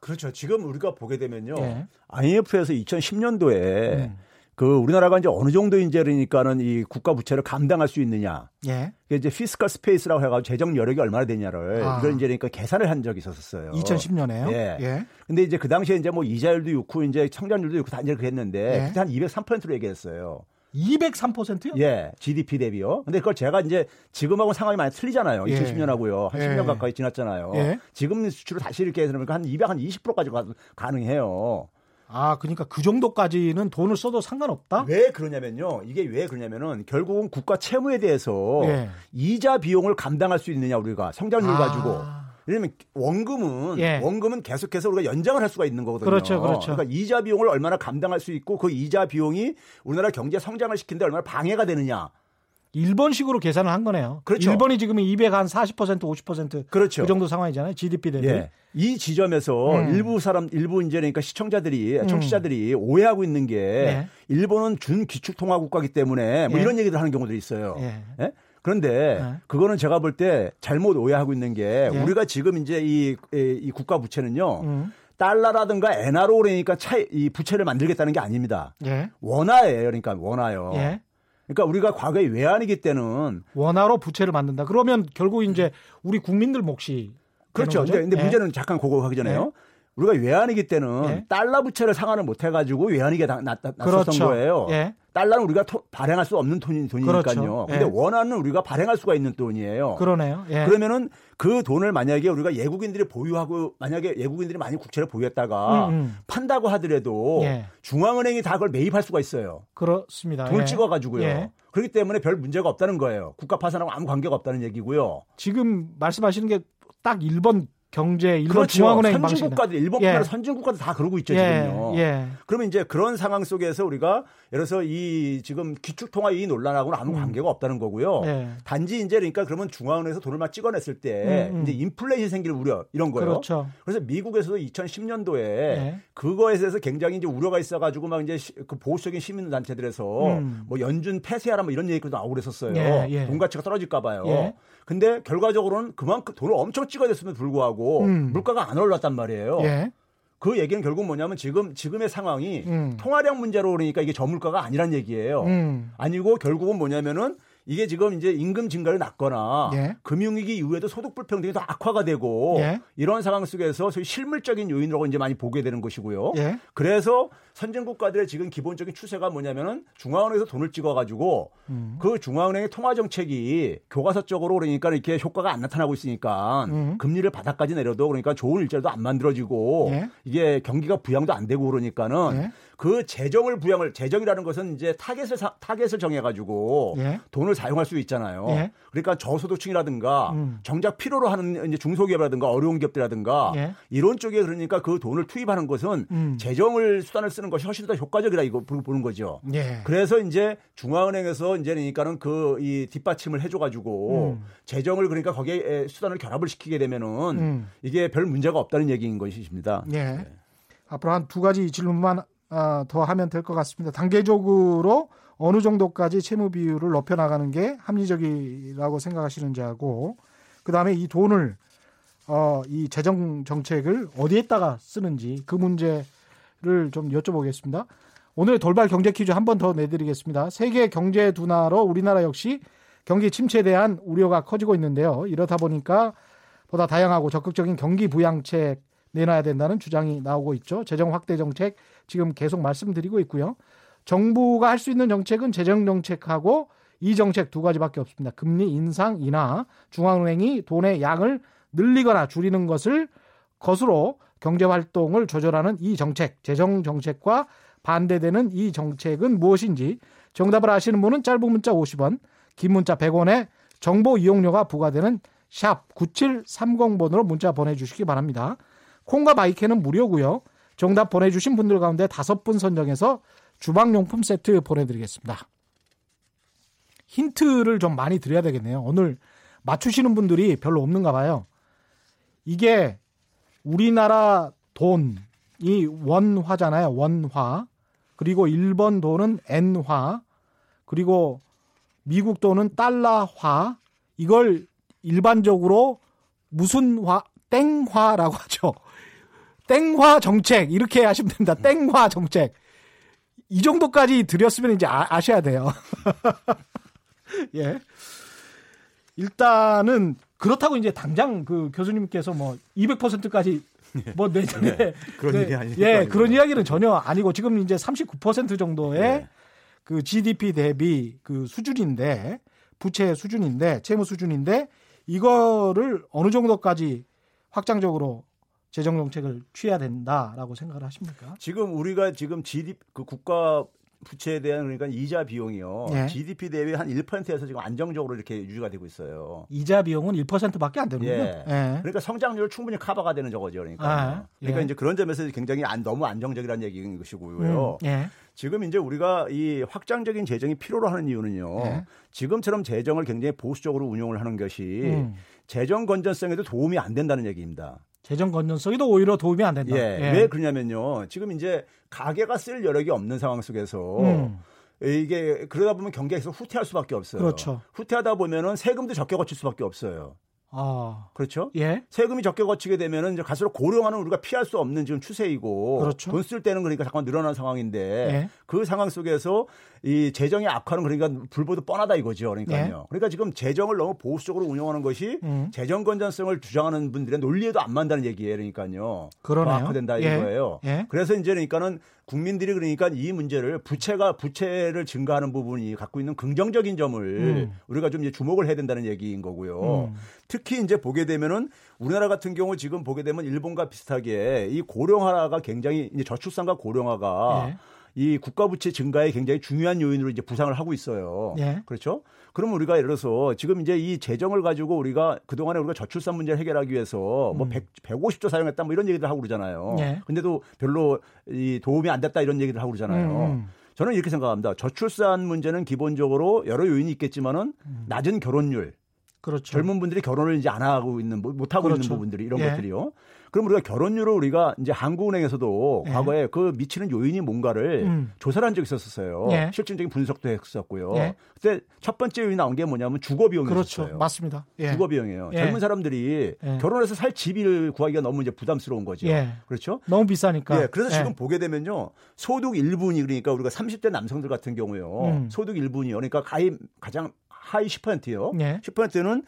S3: 그렇죠. 지금 우리가 보게 되면요. 예. IMF에서 2010년도에 음. 그 우리나라가 이제 어느 정도 그러니까는 이 국가 부채를 감당할 수 있느냐. 예. 그게 이제 fiscal space라고 해가지고 재정 여력이 얼마나 되냐를 아. 이걸 이제 그러니까 계산을 한 적이 있었어요.
S1: 2010년에요.
S3: 예. 예. 근데 이제 그 당시에 이제 뭐 이자율도 좋고 이제 성장률도 좋고 다 이제 그렇게 했는데 예. 그때 한 203%로 얘기했어요.
S1: 203%요?
S3: 예, GDP 대비요. 근데 그걸 제가 이제 지금하고 상황이 많이 틀리잖아요. 예. 2010년하고요. 한 예. 10년 가까이 지났잖아요. 예. 지금 수출을 다시 이렇게 해서 그러니까 한 200, 한 20%까지 가능해요.
S1: 아, 그러니까 그 정도까지는 돈을 써도 상관없다?
S3: 왜 그러냐면요. 이게 왜 그러냐면은 결국은 국가 채무에 대해서 예. 이자 비용을 감당할 수 있느냐 우리가 성장률 아. 가지고. 왜냐면 원금은 예. 원금은 계속해서 우리가 연장을 할 수가 있는 거거든요.
S1: 그렇죠, 그렇죠.
S3: 그러니까 이자 비용을 얼마나 감당할 수 있고 그 이자 비용이 우리나라 경제 성장을 시키는데 얼마나 방해가 되느냐.
S1: 일본식으로 계산을 한 거네요. 그렇죠. 일본이 지금 200한40% 50% 그렇죠. 그 정도 상황이잖아요. GDP 대비. 예.
S3: 이 지점에서 음. 일부 사람 일부 이제 그러니까 시청자들이 음. 청취자들이 오해하고 있는 게 예. 일본은 준 기축 통화 국가기 때문에 뭐 예. 이런 얘기를 하는 경우들이 있어요. 예? 예? 그런데 예. 그거는 제가 볼 때 잘못 오해하고 있는 게 예. 우리가 지금 이제 이, 이 국가 부채는요. 음. 달러라든가 엔화로 그러니까 차이, 이 부채를 만들겠다는 게 아닙니다. 예. 원화예요. 그러니까 원화요. 예. 그러니까 우리가 과거에 외환위기 때는
S1: 원화로 부채를 만든다. 그러면 결국 이제 우리 국민들 몫이
S3: 그렇죠. 근데, 근데 예. 문제는 잠깐 그거 하기 전에요. 예. 우리가 외환위기 때는 예. 달러 부채를 상환을 못 해가지고 외환위기가 났었던 그렇죠. 거예요. 예. 달러는 우리가 토, 발행할 수 없는 돈이, 돈이니까요. 그렇죠. 근데 예. 원화는 우리가 발행할 수가 있는 돈이에요.
S1: 그러네요.
S3: 예. 그러면은 그 돈을 만약에 우리가 예국인들이 보유하고 만약에 예국인들이 많이 국채를 보유했다가 음, 음. 판다고 하더라도 예. 중앙은행이 다 그걸 매입할 수가 있어요.
S1: 그렇습니다.
S3: 돈 예. 찍어 가지고요. 예. 그렇기 때문에 별 문제가 없다는 거예요. 국가 파산하고 아무 관계가 없다는 얘기고요.
S1: 지금 말씀하시는 게 딱 1번 경제 일본 그렇죠. 중앙은행
S3: 선진국가들 일본뿐 아니라 예. 선진국가들 다 그러고 있죠 예. 지금요. 예. 그러면 이제 그런 상황 속에서 우리가 예를 들어서 이 지금 기축통화 이 논란하고는 아무 음. 관계가 없다는 거고요. 예. 단지 이제 그러니까 그러면 중앙은행에서 돈을 막 찍어냈을 때 음, 음. 이제 인플레이션 생길 우려 이런 거예요. 그렇죠. 그래서 미국에서도 2010년도에 예. 그거에 대해서 굉장히 이제 우려가 있어가지고 막 이제 그 보수적인 시민 단체들에서 음. 뭐 연준 폐쇄하라 뭐 이런 얘기도 나오고 그랬었어요. 예, 돈 가치가 떨어질까 봐요. 근데 결과적으로는 그만큼 돈을 엄청 찍어냈음에도 불구하고 음. 물가가 안 올랐단 말이에요. 예. 그 얘기는 결국 뭐냐면 지금 지금의 상황이 음. 통화량 문제로 그러니까 이게 저물가가 아니란 얘기예요. 음. 아니고 결국은 뭐냐면은 이게 지금 이제 임금 증가를 낳거나 예. 금융위기 이후에도 소득 불평등이 더 악화가 되고 예. 이런 상황 속에서 소위 실물적인 요인으로 이제 많이 보게 되는 것이고요. 예. 그래서 선진 국가들의 지금 기본적인 추세가 뭐냐면은 중앙은행에서 돈을 찍어가지고 음. 그 중앙은행의 통화 정책이 교과서적으로 그러니까 이렇게 효과가 안 나타나고 있으니까 음. 금리를 바닥까지 내려도 그러니까 좋은 일자리도 안 만들어지고 예. 이게 경기가 부양도 안 되고 그러니까는 예. 그 재정을 부양을 재정이라는 것은 이제 타겟을 사, 타겟을 정해가지고 예. 돈을 사용할 수 있잖아요. 예. 그러니까 저소득층이라든가 음. 정작 필요로 하는 이제 중소기업이라든가 어려운 기업들이라든가 예. 이런 쪽에 그러니까 그 돈을 투입하는 것은 음. 재정을 수단을 쓰는 것이 훨씬 더 효과적이다 이거 보는 거죠. 예. 그래서 이제 중앙은행에서 이제 그러니까는 그 이 뒷받침을 해줘가지고 음. 재정을 그러니까 거기에 수단을 결합을 시키게 되면은 음. 이게 별 문제가 없다는 얘기인 것이십니다.
S1: 예. 네. 앞으로 한 두 가지 질문만 어, 더 하면 될 것 같습니다. 단계적으로 어느 정도까지 채무 비율을 높여 나가는 게 합리적이라고 생각하시는지 하고 그다음에 이 돈을 어, 이 재정 정책을 어디에다가 쓰는지 그 문제를 좀 여쭤보겠습니다. 오늘의 돌발 경제 퀴즈 한 번 더 내드리겠습니다. 세계 경제 둔화로 우리나라 역시 경기 침체에 대한 우려가 커지고 있는데요. 이렇다 보니까 보다 다양하고 적극적인 경기 부양책 내놔야 된다는 주장이 나오고 있죠. 재정 확대 정책 지금 계속 말씀드리고 있고요. 정부가 할 수 있는 정책은 재정 정책하고 이 정책 두 가지밖에 없습니다. 금리 인상 인하, 중앙은행이 돈의 양을 늘리거나 줄이는 것을 것으로 경제 활동을 조절하는 이 정책, 재정 정책과 반대되는 이 정책은 무엇인지 정답을 아시는 분은 짧은 문자 50원, 긴 문자 100원에 정보 이용료가 부과되는 샵 9730번으로 문자 보내주시기 바랍니다. 콩과 마이크는 무료고요. 정답 보내주신 분들 가운데 다섯 분 선정해서 주방용품 세트 보내드리겠습니다. 힌트를 좀 많이 드려야 되겠네요. 오늘 맞추시는 분들이 별로 없는가 봐요. 이게 우리나라 돈이 원화잖아요. 원화. 그리고 일본 돈은 엔화. 그리고 미국 돈은 달러화. 이걸 일반적으로 무슨 화, 땡화라고 하죠. 땡화 정책 이렇게 하시면 됩니다. 땡화 정책. 이 정도까지 드렸으면 이제 아, 셔야 돼요. 예. 일단은 그렇다고 이제 당장 그 교수님께서 뭐 200%까지 뭐 내년에 네,
S3: 그런 네, 얘기 아니
S1: 예, 그런 이야기는 전혀 아니고 지금 이제 39% 정도의 네. 그 GDP 대비 그 수준인데 부채 수준인데 채무 수준인데 이거를 어느 정도까지 확장적으로 재정 정책을 취해야 된다라고 생각을 하십니까?
S3: 지금 우리가 지금 GDP 그 국가 부채에 대한 그러니까 이자 비용이요. 예. GDP 대비 한 1%에서 지금 안정적으로 이렇게 유지가 되고 있어요.
S1: 이자 비용은 1%밖에 안 되는군요. 예.
S3: 예. 그러니까 성장률 충분히 커버가 되는 저거죠. 그러니까. 아, 그러니까 예. 이제 그런 점에서 굉장히 안, 너무 안정적이라는 얘기인 것이고요. 음, 예. 지금 이제 우리가 이 확장적인 재정이 필요로 하는 이유는요. 예. 지금처럼 재정을 굉장히 보수적으로 운용을 하는 것이 음. 재정 건전성에도 도움이 안 된다는 얘기입니다.
S1: 재정 건전성에도 오히려 도움이 안 된다.
S3: 예. 예. 왜 그러냐면요. 지금 이제 가게가 쓸 여력이 없는 상황 속에서 음. 이게 그러다 보면 경기에서 후퇴할 수밖에 없어요. 그렇죠. 후퇴하다 보면은 세금도 적게 거칠 수밖에 없어요. 아. 그렇죠? 예. 세금이 적게 거치게 되면은 이제 갈수록 고령화는 우리가 피할 수 없는 지금 추세이고 그렇죠. 돈 쓸 때는 그러니까 잠깐 늘어난 상황인데 예. 그 상황 속에서 이 재정의 악화는 그러니까 불보듯 뻔하다 이거죠. 그러니까요. 예. 그러니까 지금 재정을 너무 보수적으로 운영하는 것이 음. 재정 건전성을 주장하는 분들의 논리에도 안 맞다는 얘기예요. 그러니까요. 그러네요. 악화된다 예. 이거예요. 예. 그래서 이제 그러니까는 국민들이 그러니까 이 문제를 부채가 부채를 증가하는 부분이 갖고 있는 긍정적인 점을 음. 우리가 좀 이제 주목을 해야 된다는 얘기인 거고요. 음. 특히 이제 보게 되면은 우리나라 같은 경우 지금 보게 되면 일본과 비슷하게 이 고령화가 굉장히 이제 저출산과 고령화가 예. 이 국가 부채 증가에 굉장히 중요한 요인으로 이제 부상을 하고 있어요. 예. 그렇죠? 그러면 우리가 예를 들어서 지금 이제 이 재정을 가지고 우리가 그동안에 우리가 저출산 문제를 해결하기 위해서 뭐 음. 100, 150조 사용했다 뭐 이런 얘기들 하고 그러잖아요. 예. 근데도 별로 이 도움이 안 됐다 이런 얘기를 하고 그러잖아요. 음. 음. 저는 이렇게 생각합니다. 저출산 문제는 기본적으로 여러 요인이 있겠지만은 음. 낮은 결혼율, 그렇죠. 젊은 분들이 결혼을 이제 안 하고 있는 못 하고 그렇죠. 있는 부분들이 이런 예. 것들이요. 그럼 우리가 결혼율을 우리가 이제 한국은행에서도 예. 과거에 그 미치는 요인이 뭔가를 음. 조사를 한 적이 있었어요. 예. 실질적인 분석도 했었고요. 예. 그때 첫 번째 요인이 나온 게 뭐냐면 주거 비용이었어요.
S1: 그렇죠. 맞습니다.
S3: 예. 주거 비용이에요. 예. 젊은 사람들이 예. 결혼해서 살 집을 구하기가 너무 이제 부담스러운 거죠. 그렇죠?
S1: 너무 비싸니까.
S3: 예. 그래서 지금 보게 되면요. 소득 1분이 그러니까 우리가 30대 남성들 같은 경우요. 음. 소득 1분이요. 그러니까 가입 가장 하이 10%요. 예. 10%는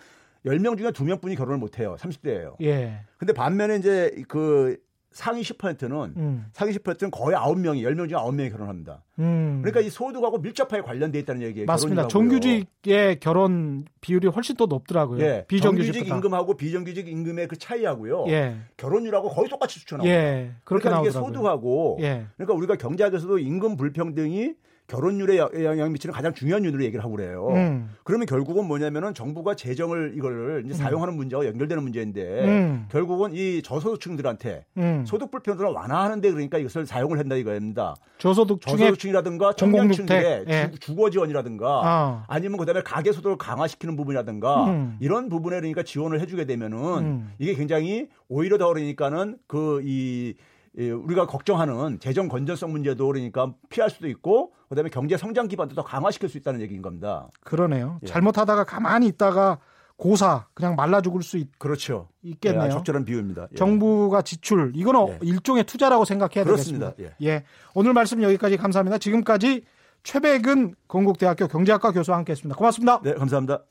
S3: 10명 중에 2명뿐이 결혼을 못 해요. 30대예요. 예. 근데 반면에 이제 그 상위 10%는 음. 상위 10%는 거의 9명이 10명 중에 9명이 결혼합니다. 음. 그러니까 이 소득하고 밀접하게 관련돼 있다는 얘기예요.
S1: 맞습니다. 정규직의 결혼 비율이 훨씬 더 높더라고요. 예.
S3: 비정규직 정규직 임금하고 비정규직 임금의 그 차이하고요. 예. 결혼율하고 거의 똑같이 추천하고. 예. 그렇게 그러니까 이게 소득하고 예. 그러니까 우리가 경제학에서도 임금 불평등이 결혼율에 영향 미치는 가장 중요한 요인으로 얘기를 하고 그래요. 음. 그러면 결국은 뭐냐면은 정부가 재정을 이걸 이제 음. 사용하는 문제와 연결되는 문제인데 음. 결국은 이 저소득층들한테 음. 소득 불평등을 완화하는데 그러니까 이것을 사용을 한다 이거입니다.
S1: 저소득
S3: 저소득층이라든가 청년층들의 예. 주거 지원이라든가 아. 아니면 그다음에 가계 소득을 강화시키는 부분이라든가 음. 이런 부분에 그러니까 지원을 해주게 되면은 음. 이게 굉장히 오히려 더 그러니까는 그이 예, 우리가 걱정하는 재정 건전성 문제도 그러니까 피할 수도 있고 그다음에 경제 성장 기반도 더 강화시킬 수 있다는 얘기인 겁니다.
S1: 그러네요. 예. 잘못하다가 가만히 있다가 고사 그냥 말라 죽을 수 있,
S3: 그렇죠.
S1: 있겠네요. 예,
S3: 적절한 비유입니다.
S1: 예. 정부가 지출 이거는 예. 일종의 투자라고 생각해야 그렇습니다. 되겠습니다. 예. 예. 오늘 말씀 여기까지 감사합니다. 지금까지 최백은 건국대학교 경제학과 교수와 함께했습니다. 고맙습니다.
S3: 네, 감사합니다.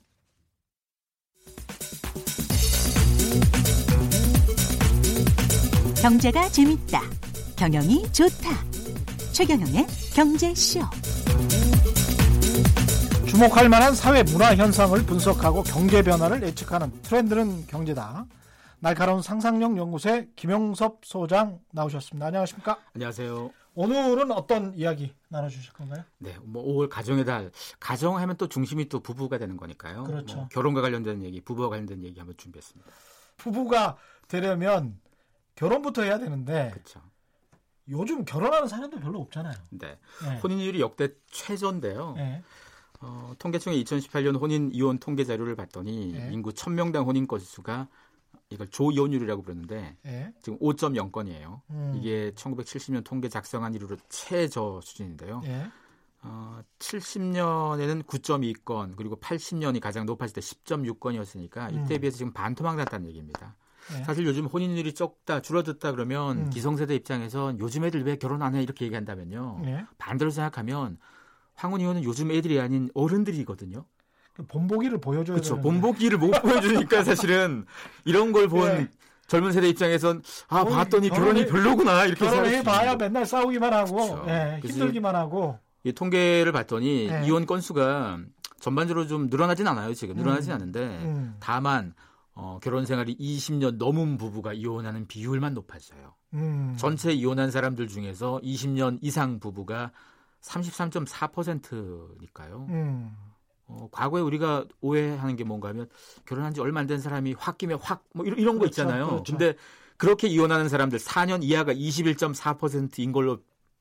S2: 경제가 재밌다. 경영이 좋다. 최경영의 경제쇼.
S1: 주목할 만한 사회 문화 현상을 분석하고 경제 변화를 예측하는 트렌드는 경제다. 날카로운 상상력 연구소의 김영섭 소장 나오셨습니다. 안녕하십니까?
S4: 안녕하세요.
S1: 오늘은 어떤 이야기 나눠주실 건가요?
S4: 네, 뭐 5월 가정의 달. 가정하면 또 중심이 또 부부가 되는 거니까요. 그렇죠. 뭐 결혼과 관련된 얘기, 부부와 관련된 얘기 한번 준비했습니다.
S1: 부부가 되려면 결혼부터 해야 되는데 그렇죠. 요즘 결혼하는 사람도 별로 없잖아요.
S4: 네. 네. 혼인율이 역대 최저인데요. 네. 어, 통계청의 2018년 혼인 이혼 통계 자료를 봤더니 네. 인구 1000명당 혼인 건수가 이걸 조이혼율이라고 부르는데 네. 지금 5.0건이에요. 음. 이게 1970년 통계 작성한 이후로 최저 수준인데요. 네. 어, 70년에는 9.2건 그리고 80년이 가장 높았을 때 10.6건이었으니까 이때에 음. 비해서 지금 반토막 났다는 얘기입니다. 네. 사실 요즘 혼인율이 적다 줄어들다 그러면 음. 기성세대 입장에서 요즘 애들 왜 결혼 안 해 이렇게 얘기한다면요. 네. 반대로 생각하면 황혼 이혼은 요즘 애들이 아닌 어른들이거든요.
S1: 그 본보기를 보여줘야
S4: 그렇죠. 본보기를 못 보여주니까 사실은 이런 걸본 네. 젊은 세대 입장에선 아 결혼이, 봤더니 결혼이, 별로구나 이렇게
S1: 결혼해 봐야 맨날 싸우기만 하고. 네, 힘들기만 하고
S4: 이 통계를 봤더니 네. 이혼 건수가 전반적으로 좀 늘어나진 않아요 지금 늘어나진 음. 않은데 음. 다만 어, 결혼 생활이 20년 넘은 부부가 이혼하는 비율만 높아져요. 음. 전체 이혼한 사람들 중에서 20년 이상 부부가 33.4%니까요. 음. 어, 과거에 우리가 오해하는 게 뭔가 하면 결혼한 지 얼마 안 된 사람이 확 끼면 확 뭐 이런, 이런 거 그렇죠, 있잖아요. 그렇죠. 근데 그렇게 이혼하는 사람들 4년 이하가 21.4%인 걸로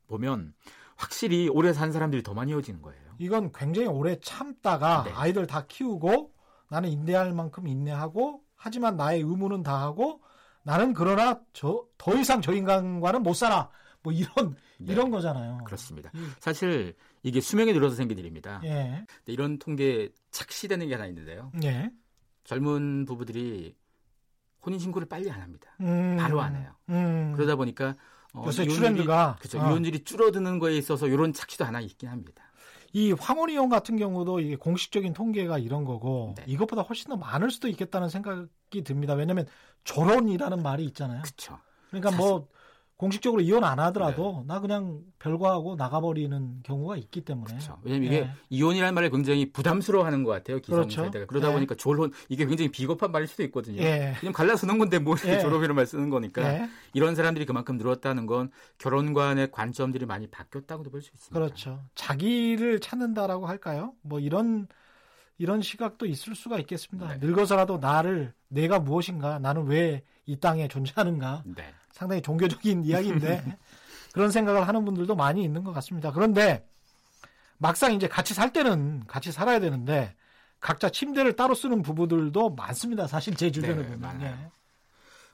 S4: 보면 확실히 오래 산 사람들이 더 많이 이어지는 거예요.
S1: 이건 굉장히 오래 참다가 네. 아이들 다 키우고 나는 인내할 만큼 인내하고 하지만 나의 의무는 다 하고 나는 그러나 저 더 이상 저 인간과는 못 살아. 뭐 이런 네. 이런 거잖아요.
S4: 그렇습니다. 예. 사실 이게 수명이 늘어서 생긴 일입니다. 예. 이런 통계에 착시되는 게 하나 있는데요. 예. 젊은 부부들이 혼인 신고를 빨리 안 합니다. 음. 바로 안 해요. 음. 그러다 보니까
S1: 어, 요새 트렌드가
S4: 그렇죠. 어. 이혼율이 줄어드는 거에 있어서 이런 착시도 하나 있긴 합니다.
S1: 이 황혼 이혼 같은 경우도 이게 공식적인 통계가 이런 거고 네. 이것보다 훨씬 더 많을 수도 있겠다는 생각이 듭니다. 왜냐하면 결혼이라는 말이 있잖아요.
S4: 그렇죠.
S1: 그러니까 뭐 공식적으로 이혼 안 하더라도 네. 나 그냥 별거하고 나가버리는 경우가 있기 때문에.
S4: 그렇죠. 왜냐면 이게 네. 이혼이라는 말을 굉장히 부담스러워하는 것 같아요. 기성세대가. 그렇죠. 그러다 네. 보니까 졸혼 이게 굉장히 비겁한 말일 수도 있거든요. 예. 그냥 갈라서는 건데 뭐 이렇게 예. 졸업이라는 말 쓰는 거니까 예. 이런 사람들이 그만큼 늘었다는 건 결혼관의 관점들이 많이 바뀌었다고도 볼 수 있습니다.
S1: 그렇죠. 자기를 찾는다라고 할까요? 뭐 이런 이런 시각도 있을 수가 있겠습니다. 네. 늙어서라도 나를 내가 무엇인가, 나는 왜 이 땅에 존재하는가. 네. 상당히 종교적인 이야기인데 그런 생각을 하는 분들도 많이 있는 것 같습니다. 그런데 막상 이제 같이 살 때는 같이 살아야 되는데 각자 침대를 따로 쓰는 부부들도 많습니다. 사실 제 주변에 네, 보면. 예.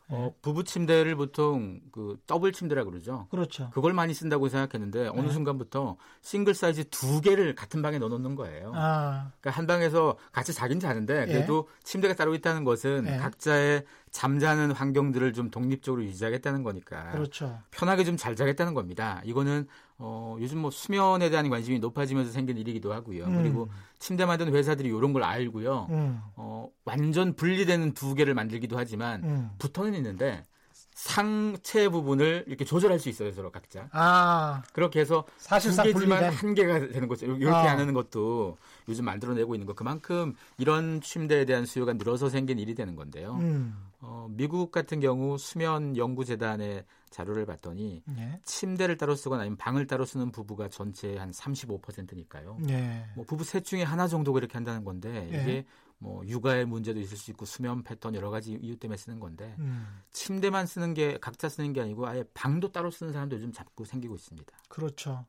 S4: 어, 부부 침대를 보통 그 더블 침대라 그러죠.
S1: 그렇죠.
S4: 그걸 많이 쓴다고 생각했는데 어느 네. 순간부터 싱글 사이즈 두 개를 같은 방에 넣어놓는 거예요. 아. 그러니까 한 방에서 같이 자긴 자는데 예. 그래도 예. 침대가 따로 있다는 것은 예. 각자의 잠자는 환경들을 좀 독립적으로 유지하겠다는 거니까.
S1: 그렇죠.
S4: 편하게 좀 잘 자겠다는 겁니다. 이거는 어, 요즘 뭐 수면에 대한 관심이 높아지면서 생긴 일이기도 하고요. 음. 그리고 침대 만드는 회사들이 이런 걸 알고요. 음. 어, 완전 분리되는 두 개를 만들기도 하지만 음. 붙어는 있는데 상체 부분을 이렇게 조절할 수 있어요, 서로 각자. 아. 그렇게 해서 사실상 두 개지만 분리된. 한 개가 되는 거죠. 이렇게 아. 하는 것도 요즘 만들어내고 있는 거. 그만큼 이런 침대에 대한 수요가 늘어서 생긴 일이 되는 건데요. 음. 어, 미국 같은 경우 수면 연구 재단의 자료를 봤더니 예. 침대를 따로 쓰거나 아니면 방을 따로 쓰는 부부가 전체의 한 35%니까요. 예. 뭐 부부 셋 중에 하나 정도가 이렇게 한다는 건데 예. 이게 뭐 육아의 문제도 있을 수 있고 수면 패턴 여러 가지 이유 때문에 쓰는 건데 음. 침대만 쓰는 게 각자 쓰는 게 아니고 아예 방도 따로 쓰는 사람도 요즘 자꾸 생기고 있습니다.
S1: 그렇죠.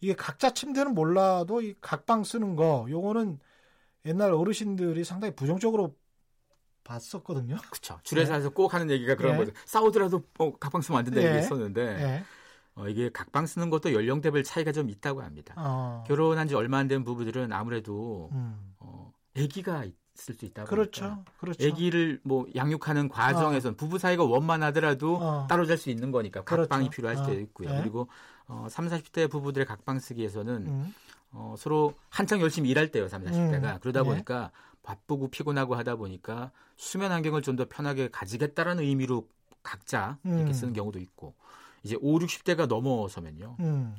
S1: 이게 각자 침대는 몰라도 이 각방 쓰는 거 요거는 옛날 어르신들이 상당히 부정적으로 봤었거든요.
S4: 그렇죠. 줄에서 네. 꼭 하는 얘기가 그런 네. 거죠. 싸우더라도 어, 각방 쓰면 안 된다 네. 얘기 있었는데 네. 어, 이게 각방 쓰는 것도 연령대별 차이가 좀 있다고 합니다. 어. 결혼한 지 얼마 안 된 부부들은 아무래도 음. 어, 아기가 있을 수 있다고.
S1: 그렇죠. 그렇죠.
S4: 아기를 뭐 양육하는 과정에서는 어. 부부 사이가 원만하더라도 어. 따로 잘 수 있는 거니까 각방이 그렇죠. 필요할 수도 어. 있고요. 네. 그리고 어, 3, 40대 부부들의 각방 쓰기에서는 음. 어, 서로 한창 열심히 일할 때요, 3, 40대가. 음. 그러다 네. 보니까 바쁘고 피곤하고 하다 보니까 수면 환경을 좀 더 편하게 가지겠다라는 의미로 각자 음. 이렇게 쓰는 경우도 있고 이제 5, 60대가 넘어서면요. 음.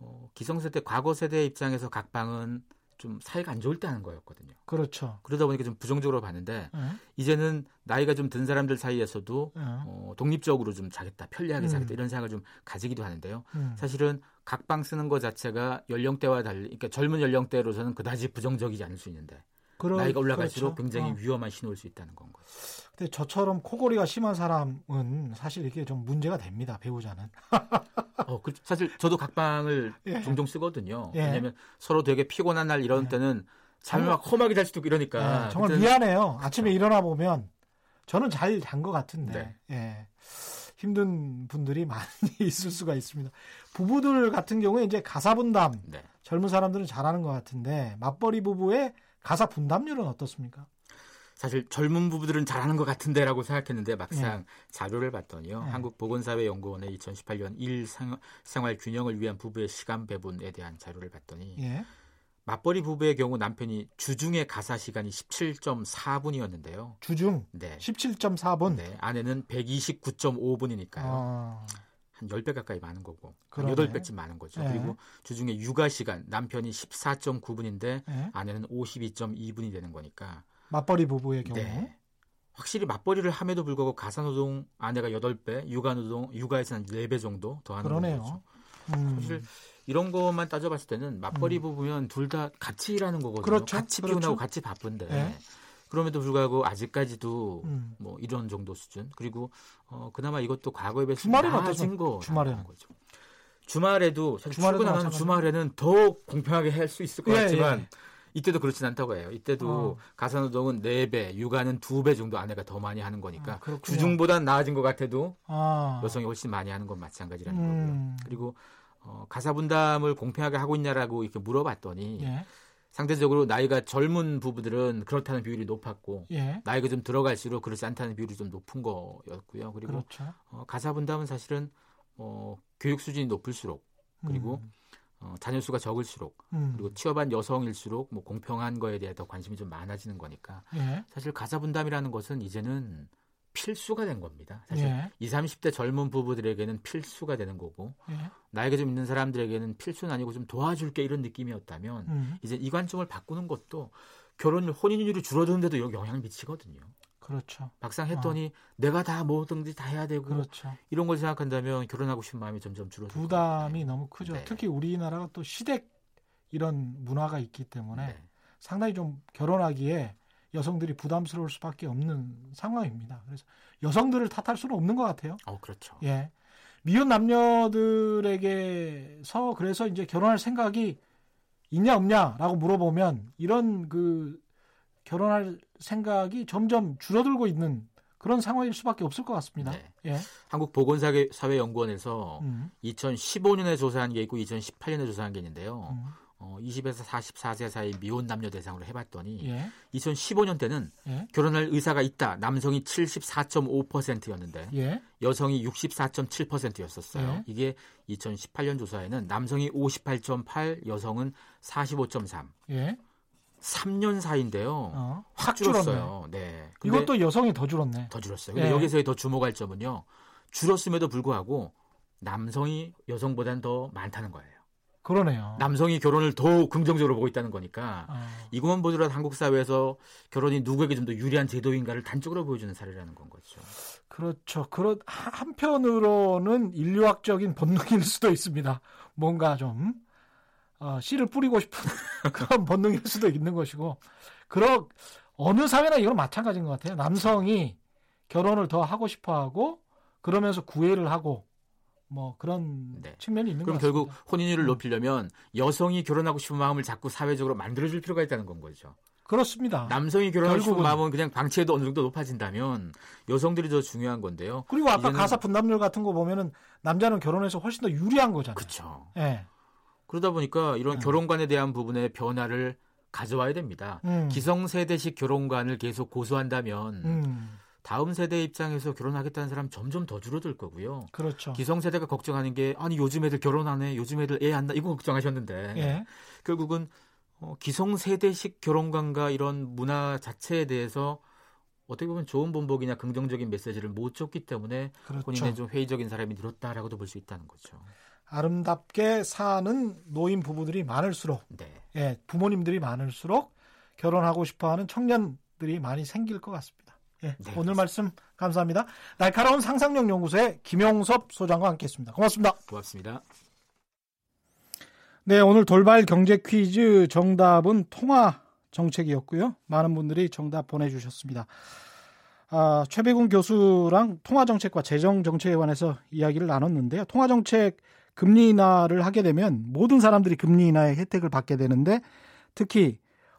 S4: 어, 기성세대 과거 세대 입장에서 각방은 좀 사이가 안 좋을 때 하는 거였거든요.
S1: 그렇죠.
S4: 그러다 보니까 좀 부정적으로 봤는데 네. 이제는 나이가 좀 든 사람들 사이에서도 네. 어, 독립적으로 좀 자겠다, 편리하게 음. 자겠다 이런 생각을 좀 가지기도 하는데요. 음. 사실은 각방 쓰는 것 자체가 연령대와 달리, 그러니까 젊은 연령대로서는 그다지 부정적이지 않을 수 있는데 그러, 나이가 올라갈수록 그렇죠. 굉장히 어. 위험한 신호일 수 있다는 건 거죠.
S1: 근데 저처럼 코골이가 심한 사람은 사실 이게 좀 문제가 됩니다. 배우자는.
S4: 어, 그, 사실 저도 각방을 예. 종종 쓰거든요. 예. 왜냐하면 서로 되게 피곤한 날 이런 예. 때는 잠을 막 험하게 잘 수도 있고 이러니까.
S1: 예, 정말 미안해요. 아침에 그렇죠. 일어나 보면 저는 잘 잔 것 같은데. 네. 예. 힘든 분들이 많이 있을 수가 있습니다. 부부들 같은 경우에 이제 가사 분담 네. 젊은 사람들은 잘하는 것 같은데 맞벌이 부부의 가사 분담률은 어떻습니까?
S4: 사실 젊은 부부들은 잘하는 것 같은데라고 생각했는데 막상 네. 자료를 봤더니요. 네. 한국보건사회연구원의 2018년 일 생활 균형을 위한 부부의 시간 배분에 대한 자료를 봤더니 네. 맞벌이 부부의 경우 남편이 주중에 가사 시간이 17.4분이었는데요.
S1: 주중? 네. 17.4분?
S4: 네. 아내는 129.5분이니까요. 아... 한 10배 가까이 많은 거고 그러네. 8배쯤 많은 거죠. 네. 그리고 주중에 육아 시간 남편이 14.9분인데 네. 아내는 52.2분이 되는 거니까
S1: 맞벌이 부부의 경우 네.
S4: 확실히 맞벌이를 함에도 불구하고 가사노동 아내가 8배, 육아노동 육아에서 한 4배 정도 더 하는 거죠. 음. 사실 이런 것만 따져봤을 때는 맞벌이 음. 부부면 둘 다 같이 일하는 거거든요. 그렇죠. 같이 피곤하고 그렇죠. 같이 바쁜데 네. 그럼에도 불구하고 아직까지도 음. 뭐 이런 정도 수준 그리고 어, 그나마 이것도 과거에 비해서 나아진 거 주말에 거죠. 주말에도 사실 출근하는 주말에는 더 공평하게 할 수 있을 것 예, 같지만 예. 이때도 그렇진 않다고 해요. 이때도 어. 가사노동은 4배, 육아는 2배 정도 아내가 더 많이 하는 거니까 아, 주중보단 나아진 것 같아도 아. 여성이 훨씬 많이 하는 건 마찬가지라는 음. 거고요. 그리고 어, 가사 분담을 공평하게 하고 있냐라고 이렇게 물어봤더니 예. 상대적으로 나이가 젊은 부부들은 그렇다는 비율이 높았고 예. 나이가 좀 들어갈수록 그렇지 않다는 비율이 좀 높은 거였고요. 그리고 그렇죠. 어, 가사 분담은 사실은 어, 교육 수준이 높을수록 그리고 음. 어, 자녀 수가 적을수록 음. 그리고 취업한 여성일수록 뭐 공평한 거에 대해 더 관심이 좀 많아지는 거니까 예. 사실 가사 분담이라는 것은 이제는 필수가 된 겁니다. 사실 예. 20, 30대 젊은 부부들에게는 필수가 되는 거고 예. 나이가 좀 있는 사람들에게는 필수는 아니고 좀 도와줄게 이런 느낌이었다면 음. 이제 이 관점을 바꾸는 것도 결혼 혼인율이 줄어드는데도 영향을 미치거든요.
S1: 그렇죠.
S4: 막상 했더니 어. 내가 다 뭐든지 다 해야 되고 그렇죠. 이런 걸 생각한다면 결혼하고 싶은 마음이 점점 줄어들고
S1: 부담이 너무 크죠. 네. 특히 우리나라가 또 시댁 이런 문화가 있기 때문에 네. 상당히 좀 결혼하기에 여성들이 부담스러울 수밖에 없는 상황입니다. 그래서 여성들을 탓할 수는 없는 것 같아요.
S4: 어, 그렇죠.
S1: 예. 미혼 남녀들에게서 그래서 이제 결혼할 생각이 있냐 없냐라고 물어보면 이런 그 결혼할 생각이 점점 줄어들고 있는 그런 상황일 수밖에 없을 것 같습니다. 네. 예.
S4: 한국보건사회연구원에서 음. 2015년에 조사한 게 있고 2018년에 조사한 게 있는데요. 음. 어, 20에서 44세 사이 미혼 남녀 대상으로 해봤더니 예. 2015년 때는 예. 결혼할 의사가 있다. 남성이 74.5%였는데 예. 여성이 64.7%였었어요. 예. 이게 2018년 조사에는 남성이 58.8, 여성은 45.3. 3년 사이인데요. 어, 확 줄었어요. 네.
S1: 이것도 여성이 더 줄었네.
S4: 더 줄었어요. 근데 예. 여기서 더 주목할 점은요. 줄었음에도 불구하고 남성이 여성보다는 더 많다는 거예요.
S1: 그러네요.
S4: 남성이 결혼을 더 긍정적으로 보고 있다는 거니까 어. 이것만 보더라도 한국 사회에서 결혼이 누구에게 좀 더 유리한 제도인가를 단적으로 보여주는 사례라는 건 거죠.
S1: 그렇죠. 그런 한편으로는 인류학적인 본능일 수도 있습니다. 뭔가 좀 어, 씨를 뿌리고 싶은 그런 본능일 수도 있는 것이고, 그러 어느 사회나 이건 마찬가지인 것 같아요. 남성이 결혼을 더 하고 싶어하고 그러면서 구애를 하고 뭐 그런 네. 측면이 있는
S4: 그럼 결국 혼인율을 음. 높이려면 여성이 결혼하고 싶은 마음을 자꾸 사회적으로 만들어줄 필요가 있다는 건 거죠.
S1: 그렇습니다.
S4: 남성이 결혼하고 싶은 마음은 그냥 방치해도 어느 정도 높아진다면 여성들이 더 중요한 건데요.
S1: 그리고 아까 가사 분담률 같은 거 보면은 남자는 결혼해서 훨씬 더 유리한 거잖아요.
S4: 그렇죠. 예. 그러다 보니까 이런 음. 결혼관에 대한 부분에 변화를 가져와야 됩니다. 음. 기성세대식 결혼관을 계속 고수한다면 음. 다음 세대 입장에서 결혼하겠다는 사람 점점 더 줄어들 거고요.
S1: 그렇죠.
S4: 기성 세대가 걱정하는 게 아니 요즘 애들 결혼하네, 요즘 애들 애안 낳, 이거 걱정하셨는데 예. 결국은 어, 기성 세대식 결혼관과 이런 문화 자체에 대해서 어떻게 보면 좋은 본보기나 긍정적인 메시지를 못 줬기 때문에 그렇죠. 본인의 좀 회의적인 사람이 늘었다라고도 볼 수 있다는 거죠.
S1: 아름답게 사는 노인 부부들이 많을수록, 네. 예, 부모님들이 많을수록 결혼하고 싶어하는 청년들이 많이 생길 것 같습니다. 예, 네, 오늘 말씀 감사합니다. 날카로운 상상력 연구소의 김용섭 소장과 함께했습니다. 고맙습니다.
S4: 고맙습니다.
S1: 네, 오늘 돌발 경제 퀴즈 정답은 통화 정책이었고요. 많은 분들이 정답 보내주셨습니다. 아, 최백운 교수랑 통화 정책과 재정 정책에 관해서 이야기를 나눴는데요. 통화 정책 금리 인하를 하게 되면 모든 사람들이 금리 인하의 혜택을 받게 되는데 특히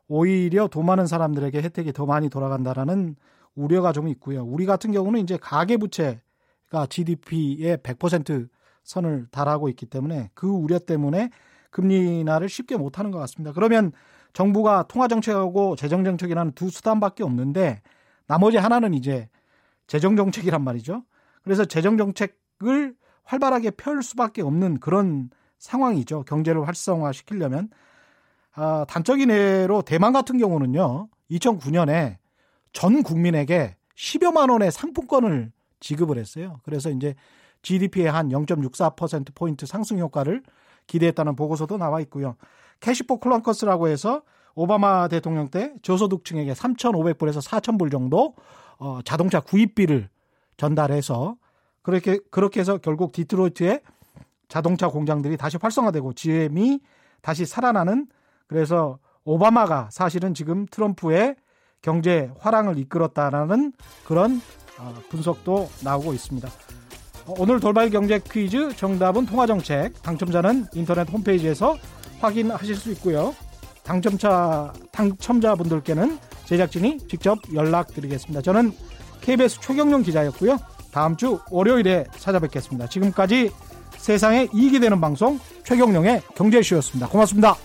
S1: 오히려 돈 많은 사람들에게 혜택이 더 많이 돌아간다라는 우려가 좀 있고요. 우리 같은 경우는 이제 가계 부채가 GDP의 100% 선을 달하고 있기 때문에 그 우려 때문에 금리 인하를 쉽게 못 하는 것 같습니다. 그러면 정부가 통화 정책하고 재정 정책이라는 두 수단밖에 없는데 나머지 하나는 이제 재정 정책이란 말이죠. 그래서 재정 정책을 활발하게 펼 수밖에 없는 그런 상황이죠. 경제를 활성화 시키려면. 아, 단적인 예로 대만 같은 경우는요. 2009년에 전 국민에게 10여만 원의 상품권을 지급을 했어요. 그래서 이제 GDP의 한 0.64%포인트 상승 효과를 기대했다는 보고서도 나와 있고요. 캐시포 클런커스라고 해서 오바마 대통령 때 저소득층에게 3,500불에서 4,000불 정도 어, 자동차 구입비를 전달해서 그렇게 그렇게 해서 결국 디트로이트에 자동차 공장들이 다시 활성화되고 GM이 다시 살아나는 그래서 오바마가 사실은 지금 트럼프의 경제 화랑을 이끌었다라는 그런 어, 분석도 나오고 있습니다. 어, 오늘 돌발 경제 퀴즈 정답은 통화정책 당첨자는 인터넷 홈페이지에서 확인하실 수 있고요. 당첨자 당첨자분들께는 제작진이 직접 연락드리겠습니다. 저는 KBS 최경룡 기자였고요. 다음 주 월요일에 찾아뵙겠습니다. 지금까지 세상에 이익이 되는 방송 최경룡의 경제쇼였습니다. 고맙습니다.